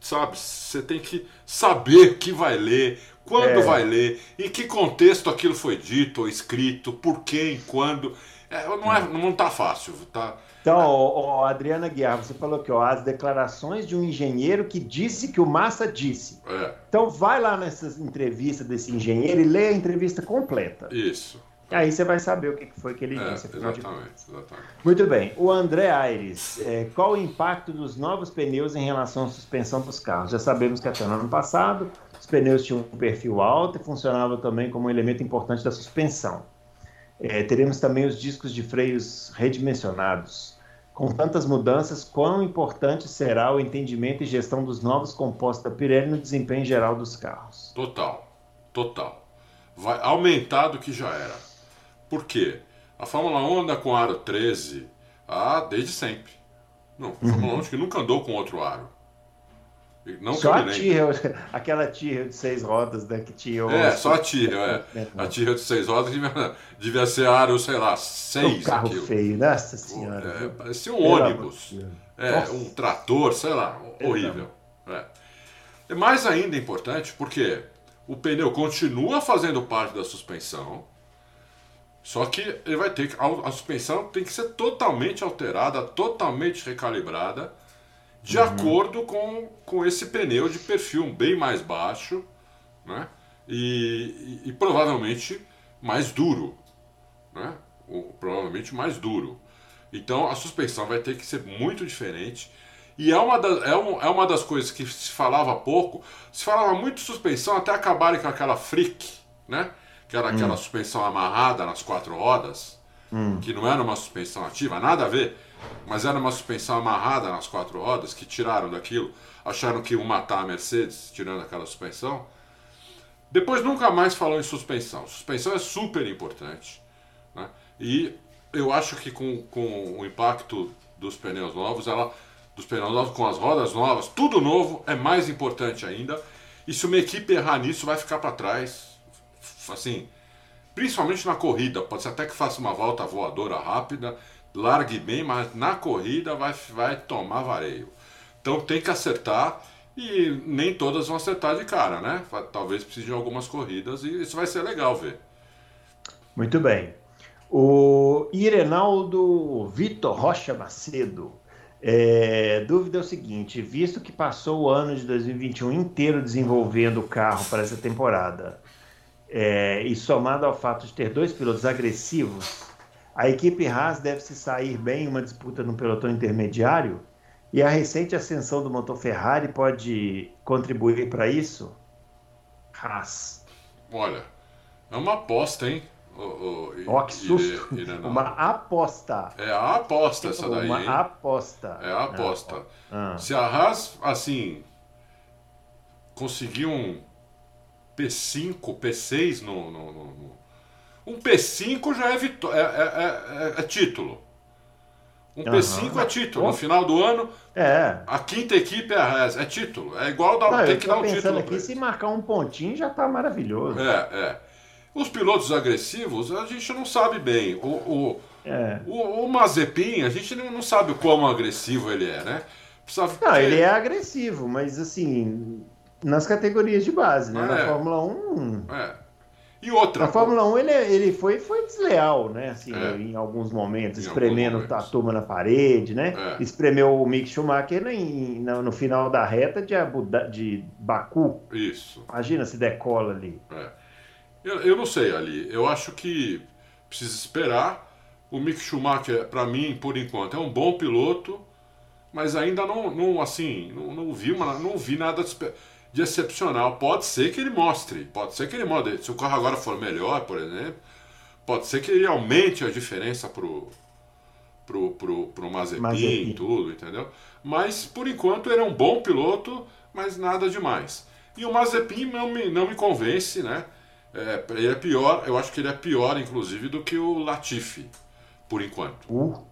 Speaker 3: Sabe, você tem que saber que vai ler, quando é. vai ler, em que contexto aquilo foi dito ou escrito, por quem, quando. É, não, é, não tá fácil, tá?
Speaker 2: Então, ó, ó, Adriana Guiar, você falou que ó, as declarações de um engenheiro que disse que o Massa disse. É. Então, vai lá nessas entrevistas desse engenheiro e lê a entrevista completa.
Speaker 3: Isso.
Speaker 2: Aí você vai saber o que foi que ele é, disse.
Speaker 3: Exatamente, exatamente.
Speaker 2: Muito bem. O André Aires, é, qual o impacto dos novos pneus em relação à suspensão dos carros? Já sabemos que até no ano passado os pneus tinham um perfil alto e funcionavam também como um elemento importante da suspensão. É, teremos também os discos de freios redimensionados. Com tantas mudanças, quão importante será o entendimento e gestão dos novos compostos da Pirelli no desempenho geral dos carros?
Speaker 3: Total, total. Vai aumentar do que já era. Por quê? A Fórmula 1 anda com aro 13 ah, desde sempre. Não, a Fórmula 1 uhum. que nunca andou com outro aro. Não
Speaker 2: só a Tyrrell, aquela Tyrrell de seis rodas, né, que tinha...
Speaker 3: É, só a Tyrrell, é. é. A Tyrrell de seis rodas devia, devia ser aro, sei lá, seis.
Speaker 2: Um carro aquilo. feio, nossa senhora.
Speaker 3: É, parecia um ônibus. É, nossa. um trator, sei lá, horrível. É. é mais ainda importante porque o pneu continua fazendo parte da suspensão, só que ele vai ter que. A, a suspensão tem que ser totalmente alterada, totalmente recalibrada, de uhum. acordo com, com esse pneu de perfil bem mais baixo, né? E, e, e provavelmente mais duro, né? Ou, provavelmente mais duro. Então a suspensão vai ter que ser muito diferente. E é uma, das, é, um, é uma das coisas que se falava pouco. Se falava muito suspensão até acabarem com aquela freak, né? Que era aquela hum. suspensão amarrada nas quatro rodas, hum. que não era uma suspensão ativa, nada a ver, mas era uma suspensão amarrada nas quatro rodas, que tiraram daquilo, acharam que iam matar a Mercedes tirando aquela suspensão. Depois nunca mais falou em suspensão. Suspensão é super importante. Né? E eu acho que com, com o impacto dos pneus novos, ela, dos pneus novos com as rodas novas, tudo novo é mais importante ainda. E se uma equipe errar nisso, vai ficar para trás assim, principalmente na corrida, pode ser até que faça uma volta voadora rápida, largue bem, mas na corrida vai, vai tomar vareio. Então tem que acertar e nem todas vão acertar de cara, né? Talvez precise de algumas corridas e isso vai ser legal ver.
Speaker 2: Muito bem. O Irenaldo Vitor Rocha Macedo. É, dúvida é o seguinte: visto que passou o ano de 2021 inteiro desenvolvendo o carro para essa temporada, é, e somado ao fato de ter dois pilotos agressivos, a equipe Haas deve se sair bem em uma disputa no pelotão intermediário e a recente ascensão do motor Ferrari pode contribuir para isso? Haas.
Speaker 3: Olha, é uma aposta, hein?
Speaker 2: Ó, oh, que susto! Uma aposta.
Speaker 3: É a aposta essa daí.
Speaker 2: Uma
Speaker 3: hein?
Speaker 2: aposta.
Speaker 3: É a aposta. Ah. Se a Haas, assim, conseguir um P5, P6 no, no, no, no... Um P5 já é, vitó... é, é, é, é título. Um uhum. P5 é título. No final do ano,
Speaker 2: é.
Speaker 3: a quinta equipe é, é, é título. É igual dar,
Speaker 2: Não,
Speaker 3: que dar um
Speaker 2: título. Aqui, se marcar um pontinho já tá maravilhoso.
Speaker 3: É, é. Os pilotos agressivos, a gente não sabe bem. O, o, é. o, o Mazepin, a gente não, não sabe o quão agressivo ele é, né?
Speaker 2: Precisa não, ele é agressivo, mas assim, nas categorias de base, né? É. Na Fórmula 1.
Speaker 3: É. E outra.
Speaker 2: Na Fórmula 1 ele, ele foi, foi desleal, né? Assim, é. Em alguns momentos, em espremendo alguns momentos. a turma na parede, né? É. Espremeu o Mick Schumacher em, no, no, final da reta de, Abu, de Baku.
Speaker 3: Isso.
Speaker 2: Imagina se decola ali.
Speaker 3: É. Eu, eu não sei ali. Eu acho que precisa esperar. O Mick Schumacher, para mim, por enquanto, é um bom piloto, mas ainda não, não assim, não, não vi uma, não vi nada de de excepcional. Pode ser que ele mostre, pode ser que ele mostre. Se o carro agora for melhor, por exemplo, pode ser que ele aumente a diferença pro pro, pro, pro Mazepin, Mazepin. tudo, entendeu? Mas por enquanto ele é um bom piloto, mas nada demais. E o Mazepin não me, não me convence, né? É, ele é pior, eu acho que ele é pior, inclusive, do que o Latifi, por enquanto.
Speaker 2: Uh.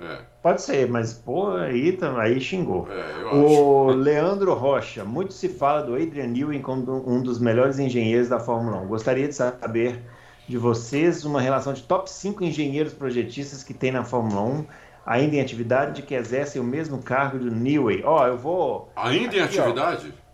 Speaker 2: É. Pode ser, mas pô, aí, aí xingou. É, o acho. Leandro Rocha, muito se fala do Adrian Newey como um dos melhores engenheiros da Fórmula 1. Gostaria de saber de vocês uma relação de top 5 engenheiros projetistas que tem na Fórmula 1, ainda em atividade, que exercem o mesmo cargo do Newey. Ó, oh, eu vou.
Speaker 3: Ainda aqui, em atividade? Ó,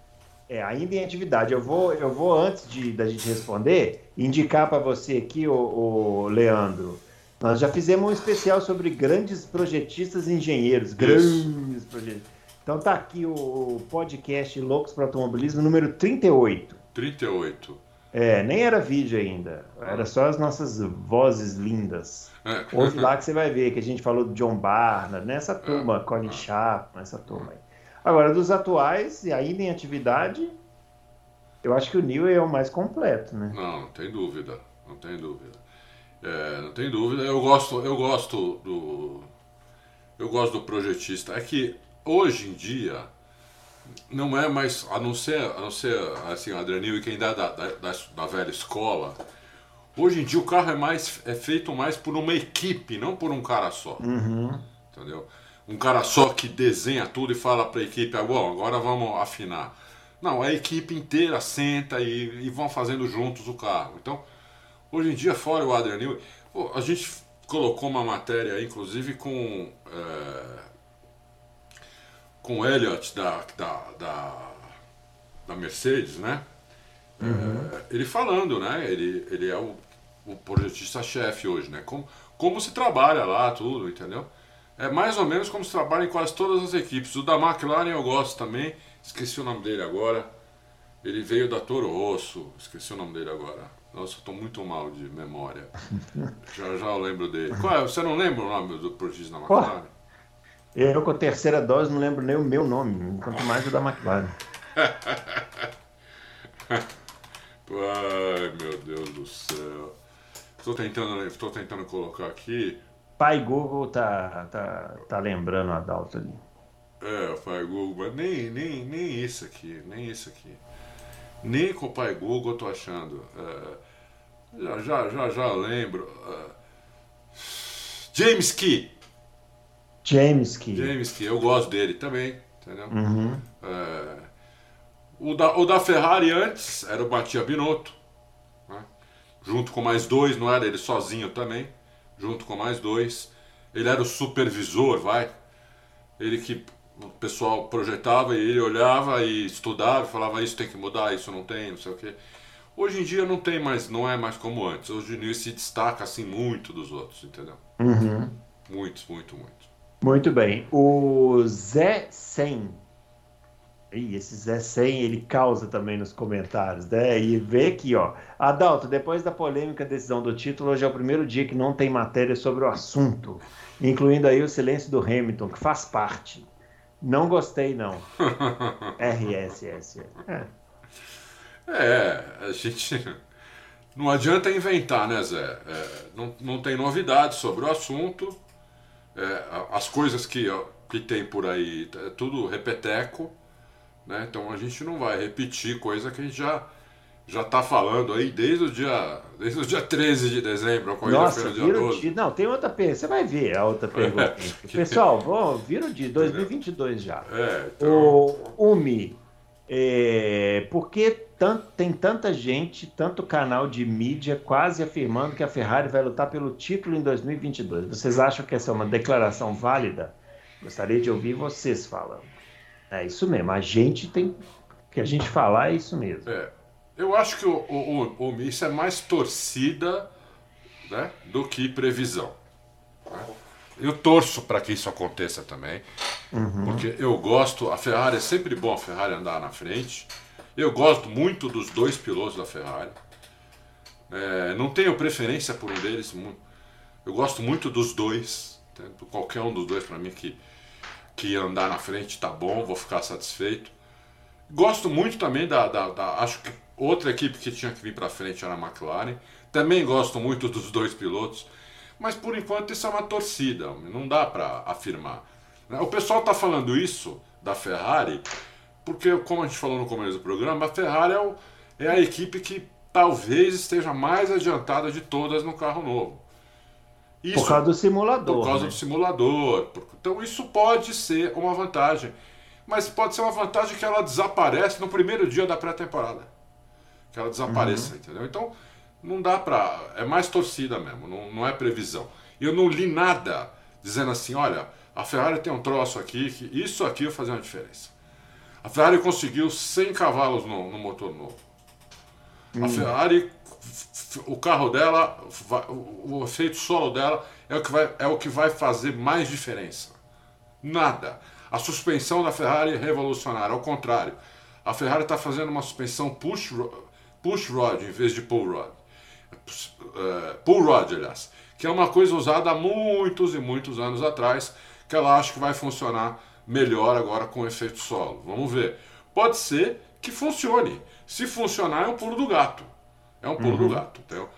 Speaker 2: é, ainda em atividade. Eu vou, eu vou antes de, da gente responder, indicar para você aqui, o, o Leandro nós já fizemos um especial sobre grandes projetistas e engenheiros. Grandes projetistas. Então tá aqui o podcast Loucos para Automobilismo número 38.
Speaker 3: 38.
Speaker 2: É, nem era vídeo ainda. Era só as nossas vozes lindas. É. Ouve lá que você vai ver que a gente falou do John Barnard, nessa turma, é. Colin Chapman, nessa turma aí. Agora, dos atuais, e ainda em atividade, eu acho que o Neil é o mais completo, né?
Speaker 3: Não, não tem dúvida. Não tem dúvida. É, não tem dúvida. Eu gosto, eu gosto do. Eu gosto do projetista. É que hoje em dia não é mais. A não ser, a não ser assim, o Adrianil e quem dá da, da, da, velha escola. Hoje em dia o carro é mais é feito mais por uma equipe, não por um cara só.
Speaker 2: Uhum.
Speaker 3: Entendeu? um cara só que desenha tudo e fala para a equipe, agora, agora vamos afinar. Não, a equipe inteira senta e, e, vão fazendo juntos o carro. Então, hoje em dia, fora o Adrian Newey, a gente colocou uma matéria, inclusive, com, é, com o Elliott da, da, da, da Mercedes, né? Uhum. É, ele falando, né? Ele, ele é o, o projetista-chefe hoje, né? Como, como se trabalha lá, tudo, entendeu? É mais ou menos como se trabalha em quase todas as equipes. O da McLaren eu gosto também, esqueci o nome dele agora. Ele veio da Toro Rosso, esqueci o nome dele agora. Nossa, estou muito mal de memória. já já eu lembro dele. Qual é? Você não lembra o nome do projetista da McLaren?
Speaker 2: Eu com a terceira dose não lembro nem o meu nome, quanto mais o da McLaren.
Speaker 3: Ai, meu Deus do céu. Estou tentando, estou tentando colocar aqui.
Speaker 2: Pai Google tá, tá, tá lembrando a Adalto ali.
Speaker 3: É, o Pai Google, mas nem, nem, nem isso aqui, nem isso aqui. Nem com o Pai Google eu tô achando. É, já, já, já, já lembro. É, James Key.
Speaker 2: James Key.
Speaker 3: James Key, eu gosto dele também, entendeu? Uhum. É, o da, o da Ferrari antes era o Batia Binotto, né? junto com mais dois, não era ele sozinho também, junto com mais dois. Ele era o supervisor, vai. Ele que o pessoal projetava e ele olhava e estudava e falava isso tem que mudar, isso não tem, não sei o quê. Hoje em dia não tem mais, não é mais como antes. Hoje em dia se destaca assim muito dos outros, entendeu?
Speaker 2: Uhum.
Speaker 3: Muitos, muito, muito.
Speaker 2: Muito bem. O Zé 100 e esse Zé 100 ele causa também nos comentários, né? E vê aqui, ó. Adalto, depois da polêmica decisão do título, hoje é o primeiro dia que não tem matéria sobre o assunto, incluindo aí o silêncio do Hamilton, que faz parte. Não gostei, não. RSS.
Speaker 3: É. é, a gente. Não adianta inventar, né, Zé? É, não, não tem novidade sobre o assunto. É, as coisas que, que tem por aí, é tudo repeteco. Né? Então a gente não vai repetir coisa que a gente já já está falando aí desde o dia desde o dia 13 de dezembro, a
Speaker 2: corrida dia 12. De, não, tem outra pergunta, você vai ver a outra pergunta. É, Pessoal, bom, vira de 2022 já.
Speaker 3: É,
Speaker 2: então... O UMI, é, por que tanto, tem tanta gente, tanto canal de mídia quase afirmando que a Ferrari vai lutar pelo título em 2022? Vocês acham que essa é uma declaração válida? Gostaria de ouvir vocês falando. É isso mesmo. A gente tem. que a gente falar é isso mesmo.
Speaker 3: É. Eu acho que o, o, o, isso é mais torcida né, do que previsão. Né? Eu torço para que isso aconteça também, uhum. porque eu gosto. A Ferrari é sempre bom a Ferrari andar na frente. Eu gosto muito dos dois pilotos da Ferrari. É, não tenho preferência por um deles. Eu gosto muito dos dois. Qualquer um dos dois para mim que que andar na frente tá bom, vou ficar satisfeito. Gosto muito também da, da, da acho que outra equipe que tinha que vir para frente era a McLaren. Também gosto muito dos dois pilotos, mas por enquanto isso é uma torcida, não dá para afirmar. O pessoal tá falando isso da Ferrari porque, como a gente falou no começo do programa, a Ferrari é, o, é a equipe que talvez esteja mais adiantada de todas no carro novo.
Speaker 2: Isso, por causa do simulador.
Speaker 3: Por causa né? do simulador. Então isso pode ser uma vantagem. Mas pode ser uma vantagem que ela desaparece no primeiro dia da pré-temporada. Que ela desapareça, uhum. entendeu? Então não dá pra. É mais torcida mesmo, não, não é previsão. Eu não li nada dizendo assim: olha, a Ferrari tem um troço aqui, que isso aqui vai fazer uma diferença. A Ferrari conseguiu 100 cavalos no, no motor novo. Uhum. A Ferrari o carro dela, o efeito solo dela é o, que vai, é o que vai fazer mais diferença. Nada. A suspensão da Ferrari é revolucionária, ao contrário. A Ferrari está fazendo uma suspensão push, push rod em vez de pull rod. Uh, pull rod, aliás. Que é uma coisa usada há muitos e muitos anos atrás, que ela acha que vai funcionar melhor agora com o efeito solo. Vamos ver. Pode ser que funcione. Se funcionar, é um pulo do gato. É um pulo uhum. do gato, entendeu?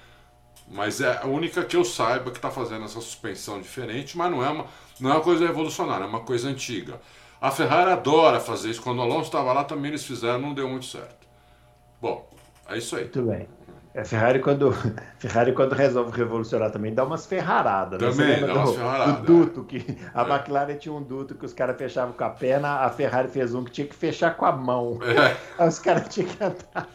Speaker 3: Mas é a única que eu saiba que está fazendo essa suspensão diferente, mas não é, uma, não é uma coisa revolucionária, é uma coisa antiga. A Ferrari adora fazer isso. Quando o Alonso estava lá, também eles fizeram, não deu muito certo. Bom, é isso aí.
Speaker 2: Muito bem. É, Ferrari quando, Ferrari quando resolve revolucionar também dá umas ferraradas.
Speaker 3: Né? Também, dá umas ferraradas.
Speaker 2: O duto, que a é. McLaren tinha um duto que os caras fechavam com a perna, a Ferrari fez um que tinha que fechar com a mão. É. Aí os caras tinham que andar.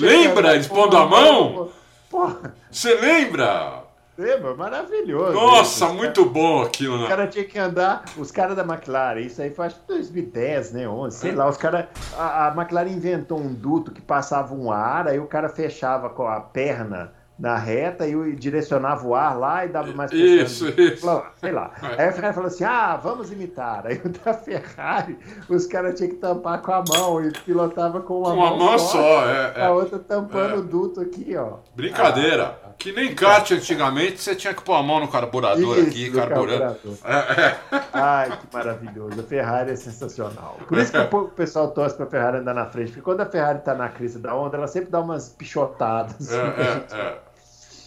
Speaker 3: Lembra? Eles pondo a mão? Porra. Você lembra?
Speaker 2: Lembra? Maravilhoso.
Speaker 3: Nossa, isso. muito cara, bom aquilo,
Speaker 2: né? Os caras tinham que andar, os caras da McLaren, isso aí foi acho que 2010, né? 11, sei é. lá. Os caras. A, a McLaren inventou um duto que passava um ar, aí o cara fechava com a perna na reta e direcionava o ar lá e dava mais
Speaker 3: Isso, isso.
Speaker 2: Sei lá. É. Aí a Ferrari falou assim: ah, vamos imitar. Aí o da Ferrari, os caras tinham que tampar com a mão e pilotava com uma,
Speaker 3: com uma mão, só. só é,
Speaker 2: é, a outra tampando é. o duto aqui, ó.
Speaker 3: Brincadeira. Ah, que nem kart antigamente, você tinha que pôr a mão no carburador isso, aqui, carburando.
Speaker 2: É, é. Ai, que maravilhoso. A Ferrari é sensacional. Por isso que o pessoal torce pra Ferrari andar na frente, porque quando a Ferrari tá na crise da onda, ela sempre dá umas pichotadas.
Speaker 3: É, é, é.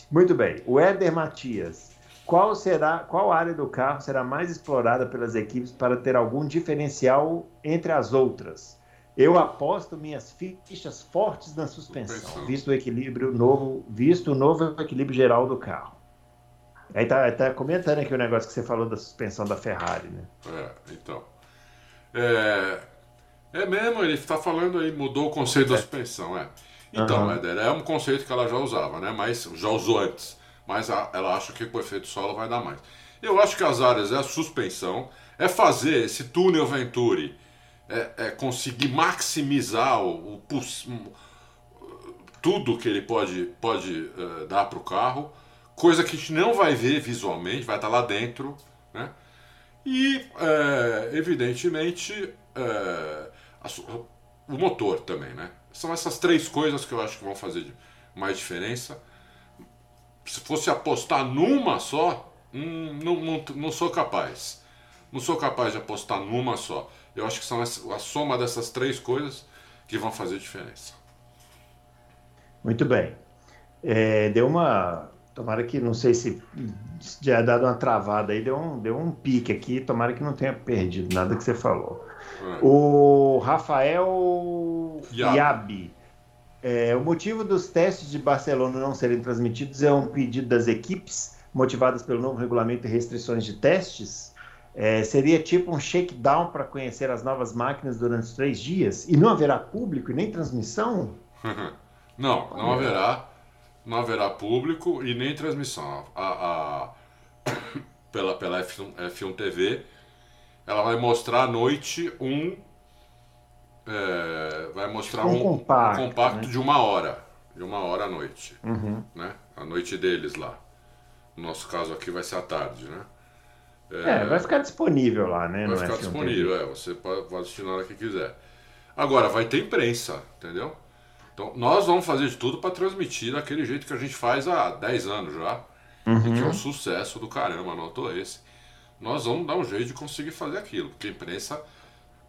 Speaker 2: Muito bem. O Éder Matias. Qual será, qual área do carro será mais explorada pelas equipes para ter algum diferencial entre as outras? Eu aposto minhas fichas fortes na suspensão, visto o equilíbrio novo, visto o novo equilíbrio geral do carro. Aí tá, tá comentando aqui o negócio que você falou da suspensão da Ferrari, né?
Speaker 3: É, então. É, é mesmo, ele está falando aí, mudou o conceito é. da suspensão, é. Então, uhum. Éder, é um conceito que ela já usava, né? Mas já usou antes. Mas a, ela acha que com o efeito solo vai dar mais. Eu acho que as áreas é a suspensão, é fazer esse túnel Venturi, é, é conseguir maximizar o, o, tudo que ele pode, pode uh, dar para o carro, coisa que a gente não vai ver visualmente, vai estar tá lá dentro, né? E, é, evidentemente, é, a, o motor também, né? São essas três coisas que eu acho que vão fazer mais diferença. Se fosse apostar numa só, hum, não, não, não sou capaz. Não sou capaz de apostar numa só. Eu acho que são a soma dessas três coisas que vão fazer diferença.
Speaker 2: Muito bem. É, deu uma. Tomara que, não sei se já dado uma travada aí, deu um, deu um pique aqui. Tomara que não tenha perdido nada que você falou. É. O Rafael Yabi. É, o motivo dos testes de Barcelona não serem transmitidos é um pedido das equipes, motivadas pelo novo regulamento e restrições de testes. É, seria tipo um shakedown para conhecer as novas máquinas durante três dias? E não haverá público e nem transmissão?
Speaker 3: não, não haverá. Não haverá público e nem transmissão. A, a, pela, pela F1, F1 TV ela vai mostrar à noite um. É, vai mostrar um, um compacto, um compacto né? de uma hora. De uma hora à noite.
Speaker 2: Uhum.
Speaker 3: Né? A noite deles lá. No nosso caso aqui vai ser à tarde, né?
Speaker 2: É, é vai ficar disponível lá, né?
Speaker 3: Vai ficar disponível, é. Você pode assistir na hora que quiser. Agora, vai ter imprensa, entendeu? Então, nós vamos fazer de tudo para transmitir daquele jeito que a gente faz há 10 anos já. Uhum. Que é um sucesso do caramba, anotou esse nós vamos dar um jeito de conseguir fazer aquilo. Porque a imprensa,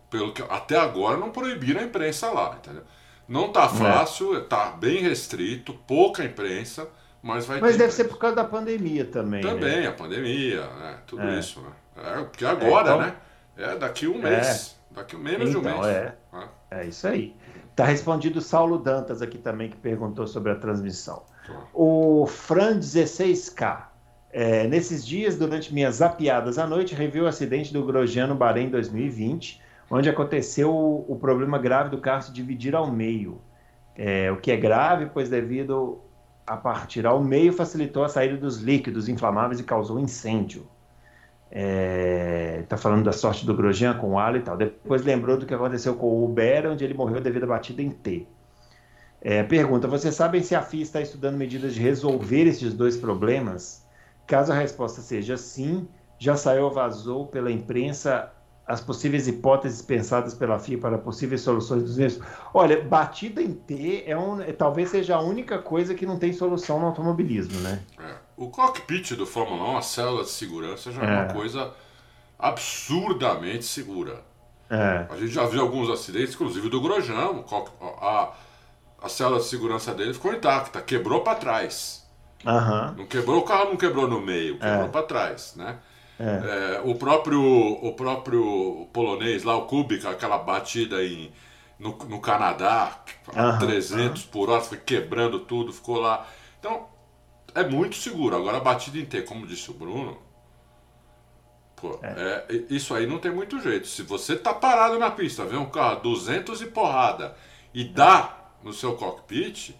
Speaker 3: pelo que até agora, não proibiram a imprensa lá, entendeu? Não tá é. fácil, é. tá bem restrito, pouca imprensa, mas vai
Speaker 2: Mas
Speaker 3: deve
Speaker 2: ser por causa da pandemia também.
Speaker 3: Né? Também,
Speaker 2: né?
Speaker 3: a pandemia, né? tudo é. isso, né? É, porque agora, é, então... né? É daqui um é. mês. Daqui menos
Speaker 2: então,
Speaker 3: de um então,
Speaker 2: mês. É. Né? é isso aí. Tá respondido o Saulo Dantas aqui também, que perguntou sobre a transmissão. Tá. O Fran 16K é, nesses dias, durante minhas zapiadas à noite, revi o acidente do Grosjean no Bahrein 2020, onde aconteceu o, o, problema grave do carro se dividir ao meio. É, o que é grave, pois devido a partir ao meio facilitou a saída dos líquidos inflamáveis e causou incêndio. Está é, tá falando da sorte do Grosjean com o Ala e tal. Depois lembrou do que aconteceu com o Uber, onde ele morreu devido à batida em T. É, pergunta: vocês sabem se a FIA está estudando medidas de resolver esses dois problemas? Caso a resposta seja sim, já saiu ou vazou pela imprensa as possíveis hipóteses pensadas pela FIA para possíveis soluções dos mesmos. Olha, batida em T é um, é, talvez seja a única coisa que não tem solução no automobilismo, né?
Speaker 3: É. O cockpit do Fórmula 1, a célula de segurança, já é, é uma coisa absurdamente segura.
Speaker 2: É.
Speaker 3: A gente já viu alguns acidentes, inclusive do Grosjean, a, a célula de segurança dele ficou intacta, quebrou para trás.
Speaker 2: Uhum.
Speaker 3: Não quebrou, o carro não quebrou no meio, quebrou é. para trás, né? É. É, o próprio o próprio polonês lá, o Kubica, aquela batida em, no, no Canadá, a 300 por hora, foi quebrando tudo, ficou lá. Então, é muito seguro. Agora, a batida em T, como disse o Bruno, pô, é. é. isso aí não tem muito jeito. Se você tá parado na pista, vê um carro 200 e porrada e dá no seu cockpit,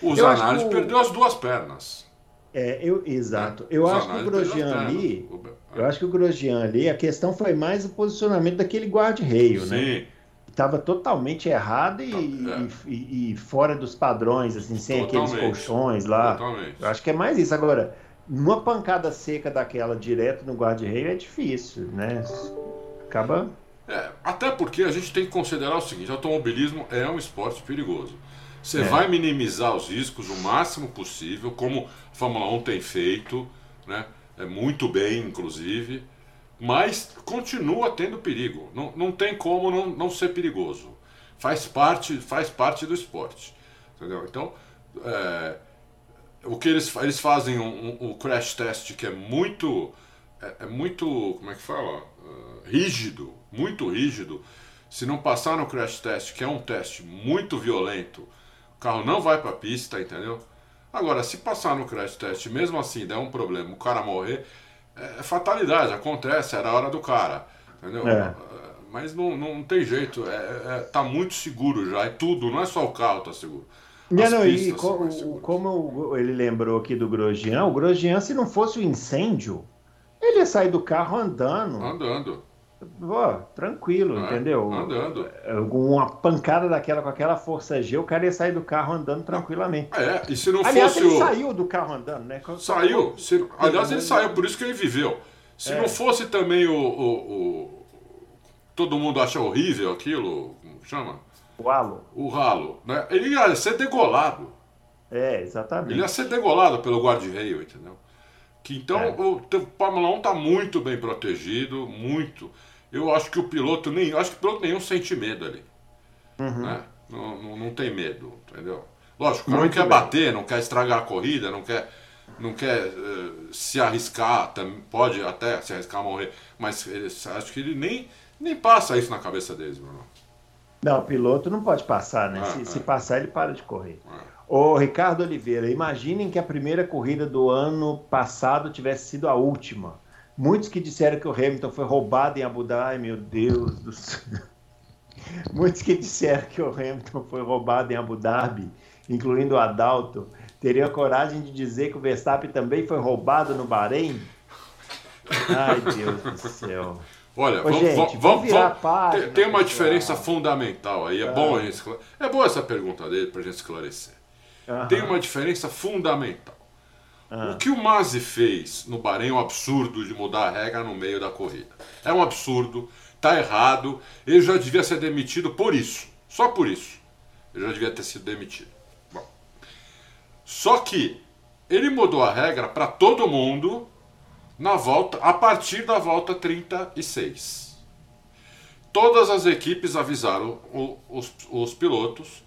Speaker 3: o Zanardi perdeu as duas pernas.
Speaker 2: É, eu, exato. Eu acho que o Grosjean ali, eu acho que o Grosjean ali, a questão foi mais o posicionamento daquele guarda-reio, né? Estava totalmente errado e, é. e, e, fora dos padrões, assim, sem totalmente. aqueles colchões lá. Totalmente. Eu acho que é mais isso. Agora, numa pancada seca daquela direto no guarda-reio é difícil, né? Acaba.
Speaker 3: É, até porque a gente tem que considerar o seguinte: automobilismo é um esporte perigoso. Você é. vai minimizar os riscos o máximo possível, como a Fórmula 1 tem feito, né? É muito bem, inclusive, mas continua tendo perigo. Não, não tem como não, não ser perigoso. Faz parte, faz parte do esporte. Entendeu? Então, é, o que eles, eles fazem um, um, um, crash test que é muito. É, é muito. Como é que fala? Uh, rígido. Muito rígido. Se não passar no crash test, que é um teste muito violento, carro não vai para a pista, entendeu? Agora, se passar no crash test, mesmo assim der um problema, o cara morrer, é, é fatalidade, acontece, era a hora do cara, entendeu? É. é mas não, não tem jeito, é, é, tá muito seguro já, é tudo, não é só o carro tá seguro.
Speaker 2: Não, não, e como, como, ele lembrou aqui do Grosjean, o Grosjean, se não fosse o incêndio, ele ia sair do carro andando.
Speaker 3: Andando.
Speaker 2: Pô, tranquilo, é, entendeu?
Speaker 3: Andando.
Speaker 2: Uma pancada daquela com aquela força G, o cara ia sair do carro andando tranquilamente.
Speaker 3: É, e se não
Speaker 2: aliás,
Speaker 3: fosse
Speaker 2: ele o... saiu do carro andando, né?
Speaker 3: Saiu. Se... Aliás, ele saiu, por isso que ele viveu. Se é. não fosse também o, o, o, Todo mundo acha horrível aquilo, como chama?
Speaker 2: O ralo.
Speaker 3: O ralo, né? Ele ia ser degolado.
Speaker 2: É, exatamente.
Speaker 3: Ele ia ser degolado pelo guarda-reio, entendeu? Que então é. o, o Fórmula 1 está muito bem protegido, muito. Eu acho que o piloto nem. acho que o piloto nenhum sente medo ali. Uhum. Né? Não, não, não, tem medo, entendeu? Lógico, não quer bem. bater, não quer estragar a corrida, não quer, não quer uh, se arriscar, pode até se arriscar a morrer, mas ele, acho que ele nem, nem passa isso na cabeça deles, Bruno.
Speaker 2: Não, o piloto não pode passar, né? se, é. se, passar, ele para de correr. É. Ô, Ricardo Oliveira, imaginem que a primeira corrida do ano passado tivesse sido a última. Muitos que disseram que o Hamilton foi roubado em Abu Dhabi, meu Deus do céu. Muitos que disseram que o Hamilton foi roubado em Abu Dhabi, incluindo o Adalto, teriam coragem de dizer que o Verstappen também foi roubado no Bahrein? Ai, Deus do céu.
Speaker 3: Olha, Ô, vamos, gente, vamos, vamos, vamos página, tem, uma diferença fundamental aí. É, ah. bom, é boa essa pergunta dele para a gente esclarecer. Tem uma diferença fundamental. O que o Mazzi fez no Bahrein é um absurdo de mudar a regra no meio da corrida. É um absurdo, tá errado. Ele já devia ser demitido por isso. Só por isso. Ele já devia ter sido demitido. Bom. Só que ele mudou a regra para todo mundo na volta a partir da volta 36. Todas as equipes avisaram os, os pilotos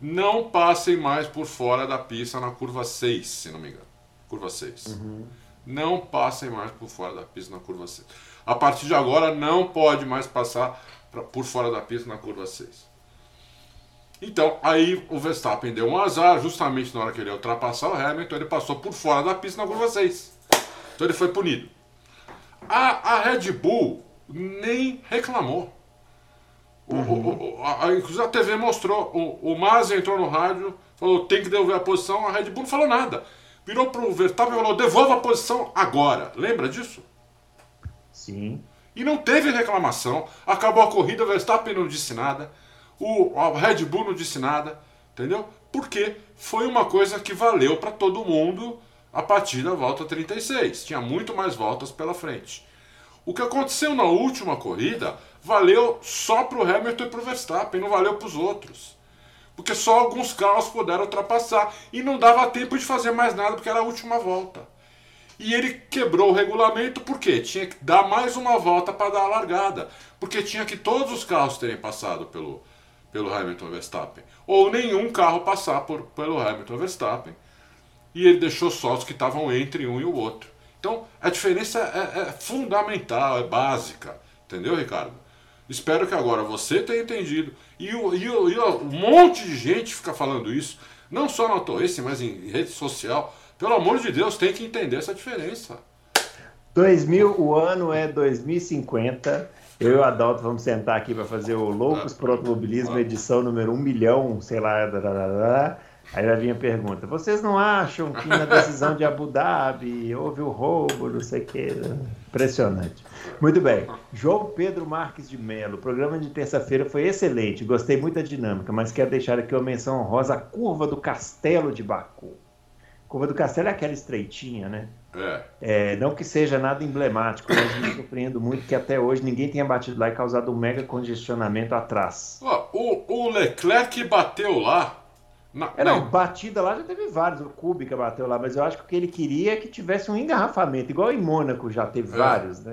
Speaker 3: não passem mais por fora da pista na curva 6, se não me engano curva 6. Uhum. Não passem mais por fora da pista na curva 6. A partir de agora, não pode mais passar pra, por fora da pista na curva 6. Então, aí o Verstappen deu um azar, justamente na hora que ele ia ultrapassar o Hamilton, ele passou por fora da pista na curva 6. Então ele foi punido. A, a Red Bull nem reclamou. Uhum. O, o, a, inclusive a TV mostrou, o, o entrou no rádio, falou tem que devolver a posição, a Red Bull não falou nada virou para o Verstappen e falou: devolva a posição agora. Lembra disso?
Speaker 2: Sim.
Speaker 3: E não teve reclamação. Acabou a corrida, o Verstappen não disse nada. O Red Bull não disse nada. Entendeu? Porque foi uma coisa que valeu para todo mundo a partir da volta 36. Tinha muito mais voltas pela frente. O que aconteceu na última corrida valeu só para o Hamilton e para o Verstappen, não valeu para os outros porque só alguns carros puderam ultrapassar e não dava tempo de fazer mais nada porque era a última volta. E ele quebrou o regulamento porque tinha que dar mais uma volta para dar a largada, porque tinha que todos os carros terem passado pelo, pelo Hamilton Verstappen, ou nenhum carro passar por, pelo Hamilton Verstappen. E ele deixou só os que estavam entre um e o outro. Então a diferença é, é fundamental, é básica, entendeu, Ricardo? Espero que agora você tenha entendido. E, o, e, o, e o, um monte de gente fica falando isso, não só na Torrece, mas em rede social. Pelo amor de Deus, tem que entender essa diferença.
Speaker 2: 2000, o ano é 2050. Eu e o Adalto vamos sentar aqui para fazer o Loucos por Automobilismo, edição número 1 milhão, sei lá. Aí vai vir a pergunta: vocês não acham que na decisão de Abu Dhabi houve o roubo, não sei o quê? Impressionante. Muito bem. João Pedro Marques de Mello. O programa de terça-feira foi excelente. Gostei muito da dinâmica, mas quero deixar aqui uma menção honrosa à curva do Castelo de Baku. Curva do Castelo é aquela estreitinha, né? É. é. não que seja nada emblemático, mas me surpreendo muito que até hoje ninguém tenha batido lá e causado um mega congestionamento atrás.
Speaker 3: o, o Leclerc bateu lá.
Speaker 2: Na, é, não, batida lá já teve vários. O Kubica bateu lá, mas eu acho que o que ele queria é que tivesse um engarrafamento, igual em Mônaco já teve é, vários, né?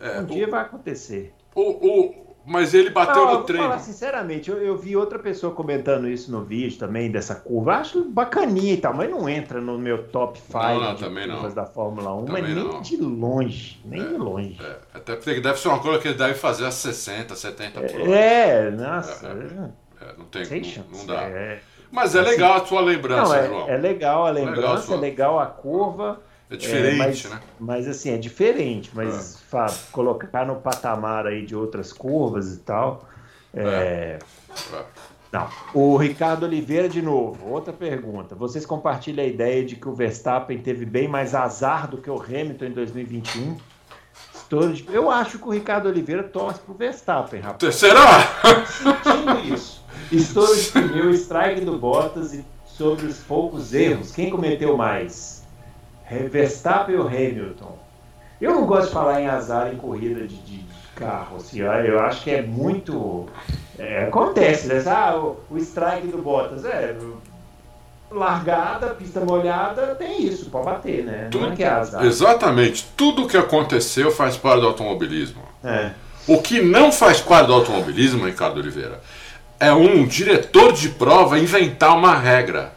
Speaker 2: É. é um dia vai acontecer.
Speaker 3: O, o, mas ele bateu não, no trem. Falar
Speaker 2: sinceramente, eu, eu, vi outra pessoa comentando isso no vídeo também, dessa curva. Acho bacaninha e tal, mas não entra no meu top 5
Speaker 3: de curvas
Speaker 2: da Fórmula 1, também mas nem não. de longe. Nem é, de longe.
Speaker 3: É. Até porque deve ser uma coisa que ele deve fazer a 60, 70 por
Speaker 2: hora. É, nossa.
Speaker 3: É, é, não tem, não, não, dá. É. Mas é assim, legal a sua lembrança,
Speaker 2: não,
Speaker 3: João.
Speaker 2: É legal a lembrança, é legal, a curva.
Speaker 3: É diferente,
Speaker 2: é, mas,
Speaker 3: né?
Speaker 2: Mas assim, é diferente, mas é. Fábio, colocar no patamar aí de outras curvas e tal. É... é. Não. O Ricardo Oliveira, de novo, outra pergunta. Vocês compartilham a ideia de que o Verstappen teve bem mais azar do que o Hamilton em 2021? Eu acho que o Ricardo Oliveira torce pro Verstappen, rapaz.
Speaker 3: Será?
Speaker 2: Sentindo isso. Estouro de pneu, strike do Bottas e sobre os poucos erros. Quem cometeu mais? Verstappen ou Hamilton. Eu não gosto de falar em azar em corrida de, de carro, assim, eu acho que é muito. É, acontece, né? Ah, o, o strike do Bottas, é. Largada, pista molhada, tem isso, pode bater, né?
Speaker 3: Tudo, não é que é azar. Exatamente. Tudo que aconteceu faz parte do automobilismo. É. O que não faz parte do automobilismo, Ricardo Oliveira, é um diretor de prova inventar uma regra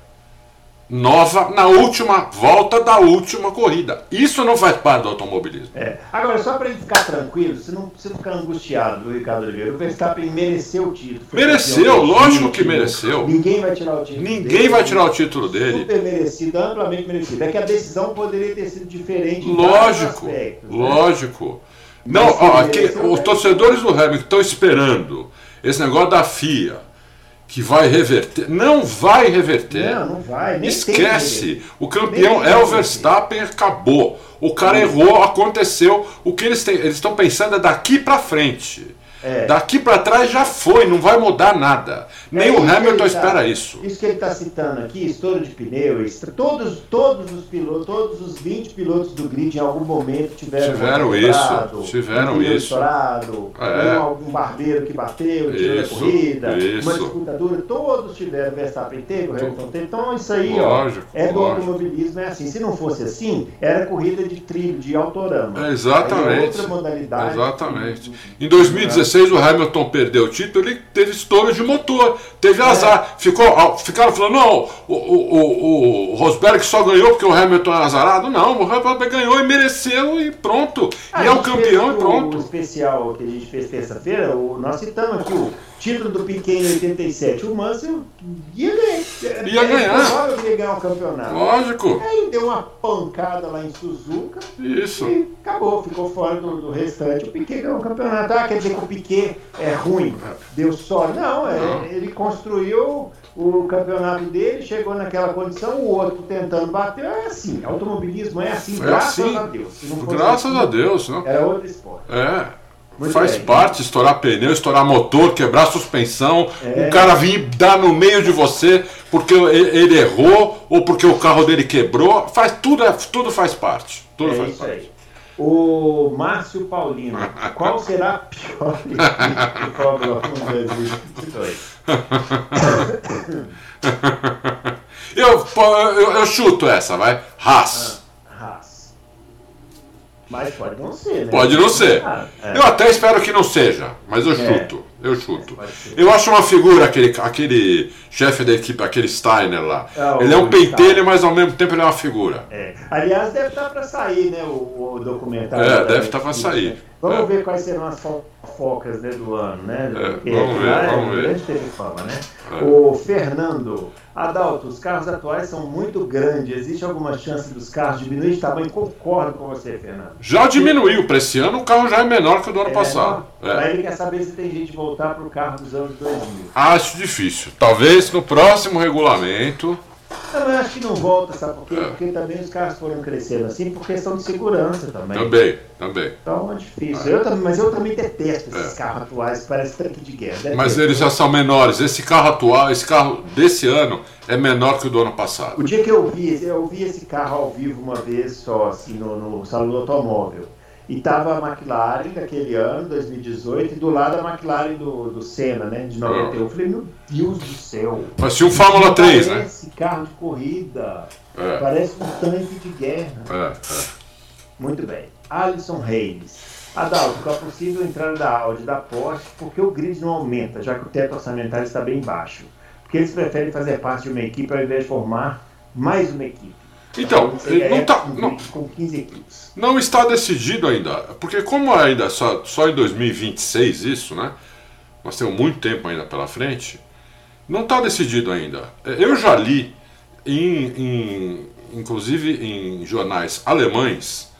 Speaker 3: nova na última volta da última corrida. Isso não faz parte do automobilismo.
Speaker 2: É. Agora, só para ficar tranquilo, você não precisa ficar angustiado, Ricardo Oliveira. O Verstappen mereceu o título.
Speaker 3: Mereceu, lógico que mereceu.
Speaker 2: Ninguém vai tirar o título
Speaker 3: Ninguém dele. vai tirar o título dele.
Speaker 2: Super merecido, amplamente merecido. É que a decisão poderia ter sido diferente
Speaker 3: lógico, aspectos, né? Lógico. Né? Não, ó, aqui, os torcedores do Hamilton estão esperando esse negócio da FIA que vai reverter. Não vai reverter.
Speaker 2: Não, não vai. Nem
Speaker 3: Esquece. O campeão é o Verstappen, acabou. O cara errou, aconteceu. O que eles têm, eles estão pensando é daqui para frente. É. Daqui para trás já foi, não vai mudar nada. Nem é o Hamilton tá, espera isso.
Speaker 2: Isso que ele está citando aqui, estouro de pneu, todos, todos os pilotos, todos os 20 pilotos do grid em algum momento tiveram
Speaker 3: tiveram isso, tiveram isso.
Speaker 2: Estourado, é. algum barbeiro que bateu, tirou a corrida, isso. uma disputadora, todos tiveram Verstappen teve, o Hamilton teve. Então isso aí, lógico, ó, é do lógico. automobilismo, é assim. Se não fosse assim, era corrida de trilho, de autorama.
Speaker 3: É exatamente.
Speaker 2: É outra modalidade.
Speaker 3: Exatamente. Em 2016 2016 o Hamilton perdeu o título, ele teve estouro de motor, teve é. azar. Ficou, ficaram falando, não, o, o, o, Rosberg só ganhou porque o Hamilton é azarado. Não, o Hamilton ganhou e mereceu e pronto.
Speaker 2: Ah,
Speaker 3: e é o campeão e pronto.
Speaker 2: O especial que a gente fez terça-feira, nós citamos aqui o título do Piquet em 87, o Mansell ia ganhar.
Speaker 3: Ia ganhar.
Speaker 2: Ia ganhar o campeonato.
Speaker 3: Lógico.
Speaker 2: Aí deu uma pancada lá em Suzuka.
Speaker 3: Isso.
Speaker 2: E acabou, ficou fora do, do restante. O Piquet ganhou o campeonato. Ah, quer dizer que o Piquet é ruim, deu sorte. Não, é, Não. ele construiu o campeonato dele, chegou naquela condição, o outro tentando bater. É assim, automobilismo é assim, é graças assim. a Deus.
Speaker 3: graças
Speaker 2: assim,
Speaker 3: a Deus. Não.
Speaker 2: Era outro esporte.
Speaker 3: É. Muito Faz bem. parte estourar pneu, estourar motor, quebrar suspensão, é. o cara vir dar no meio de você porque ele errou ou porque o carro dele quebrou. Faz tudo, é, tudo faz parte. Tudo é faz
Speaker 2: isso parte. Aí. O Márcio Paulino, qual será a pior equipe Fórmula 1 2022?
Speaker 3: eu, eu, eu chuto essa, vai. Haas.
Speaker 2: Ah, Haas. Mas pode não ser, né?
Speaker 3: Pode não ser. Ah, é. Eu até espero que não seja, mas eu é. chuto. Eu chuto. Eu acho uma figura, aquele, aquele chefe da equipe, aquele Steiner lá.
Speaker 2: Ah,
Speaker 3: ele é um pentelho, mas ao mesmo tempo ele é uma figura.
Speaker 2: É. Aliás, deve estar para sair, né, o, o documentário.
Speaker 3: É, deve estar pra
Speaker 2: Netflix,
Speaker 3: sair.
Speaker 2: né? Vamos
Speaker 3: É.
Speaker 2: ver quais serão as fofocas né, do ano, né?
Speaker 3: É,
Speaker 2: Porque
Speaker 3: vamos ver,
Speaker 2: é
Speaker 3: vamos ver.
Speaker 2: teve fama, né?
Speaker 3: É.
Speaker 2: O Fernando, Adalto, os carros atuais são muito grandes. Existe alguma chance dos carros diminuir de tamanho? Concordo com você, Fernando.
Speaker 3: Já diminuiu para esse ano, o carro já é menor que o do ano passado.
Speaker 2: É,
Speaker 3: É.
Speaker 2: Aí ele quer saber se tem gente de voltar para o carro dos anos 2000.
Speaker 3: Acho difícil. Talvez no próximo regulamento.
Speaker 2: Eu também acho que não volta, sabe por quê?
Speaker 3: É.
Speaker 2: Porque também os carros foram crescendo assim por questão de segurança também.
Speaker 3: Também, também.
Speaker 2: Então é difícil. Eu também, mas eu também detesto esses
Speaker 3: É.
Speaker 2: carros atuais que parecem tanque de guerra. Detesto.
Speaker 3: Mas eles já são menores. Esse carro atual, esse carro desse ano é menor que o do ano passado.
Speaker 2: O dia que eu vi, eu vi esse carro ao vivo uma vez só, assim, no, no salão do automóvel. E tava a McLaren daquele ano, 2018, e do lado a McLaren do, do Senna, né, de 91. Eu falei, meu Deus do céu.
Speaker 3: Parecia um Fórmula 3, né?
Speaker 2: Parece carro de corrida.
Speaker 3: É.
Speaker 2: Parece um tanque de guerra.
Speaker 3: É, é.
Speaker 2: Muito bem. Alisson Reis. Adalto, com a possível entrada da Audi e da Porsche, por que o grid não aumenta, já que o teto orçamentário está bem baixo? Porque eles preferem fazer parte de uma equipe ao invés de formar mais uma equipe.
Speaker 3: Então, não tá-
Speaker 2: um
Speaker 3: não-
Speaker 2: grid com 15 equipes.
Speaker 3: Não está decidido ainda, porque como ainda só, só em 2026 isso, né? Nós temos muito tempo ainda pela frente. Não está decidido ainda. Eu já li, em, em- inclusive em jornais alemães,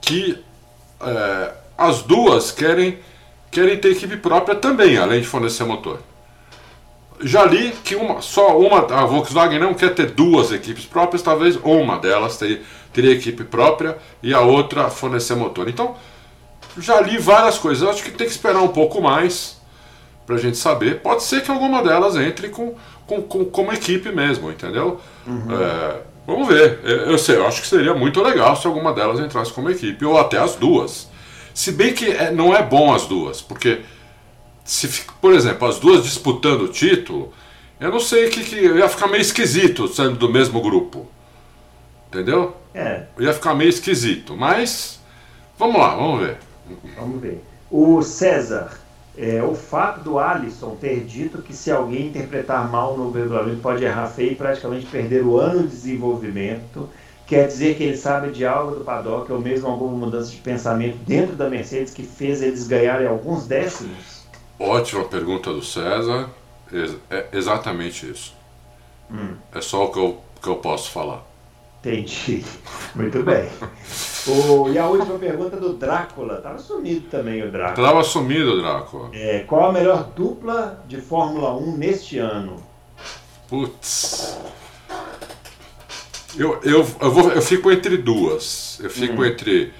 Speaker 3: que é, as duas querem, querem ter equipe própria também, além de fornecer motor. Já li que uma, só uma, a Volkswagen não quer ter duas equipes próprias, talvez uma delas teria, teria equipe própria e a outra fornecer motor. Então, já li várias coisas. Eu acho que tem que esperar um pouco mais pra gente saber. Pode ser que alguma delas entre com, com, com, como equipe mesmo, entendeu? É, vamos ver. Eu, eu sei, eu acho que seria muito legal se alguma delas entrasse como equipe, ou até as duas. Se bem que é- não é bom as duas, porque se, por exemplo, as duas disputando o título, eu não sei que, que ia ficar meio esquisito sendo do mesmo grupo. Entendeu?
Speaker 2: É,
Speaker 3: Ia ficar meio esquisito, mas vamos lá, vamos ver.
Speaker 2: vamos ver. O César, é, o fato do Alisson ter dito que se alguém interpretar mal no regulamento pode errar feio e praticamente perder o ano de desenvolvimento, quer dizer que ele sabe de algo do paddock ou mesmo alguma mudança de pensamento dentro da Mercedes que fez eles ganharem alguns décimos?
Speaker 3: Ótima pergunta do César. É exatamente isso. É só o que eu, que eu posso falar.
Speaker 2: Entendi. Muito bem. O, e a última pergunta do Drácula. Estava sumido também o Drácula.
Speaker 3: Tava sumido, Draco.
Speaker 2: É, qual a melhor dupla de Fórmula 1 neste ano?
Speaker 3: Putz. Eu, eu, eu, vou, eu fico entre duas. Eu fico entre.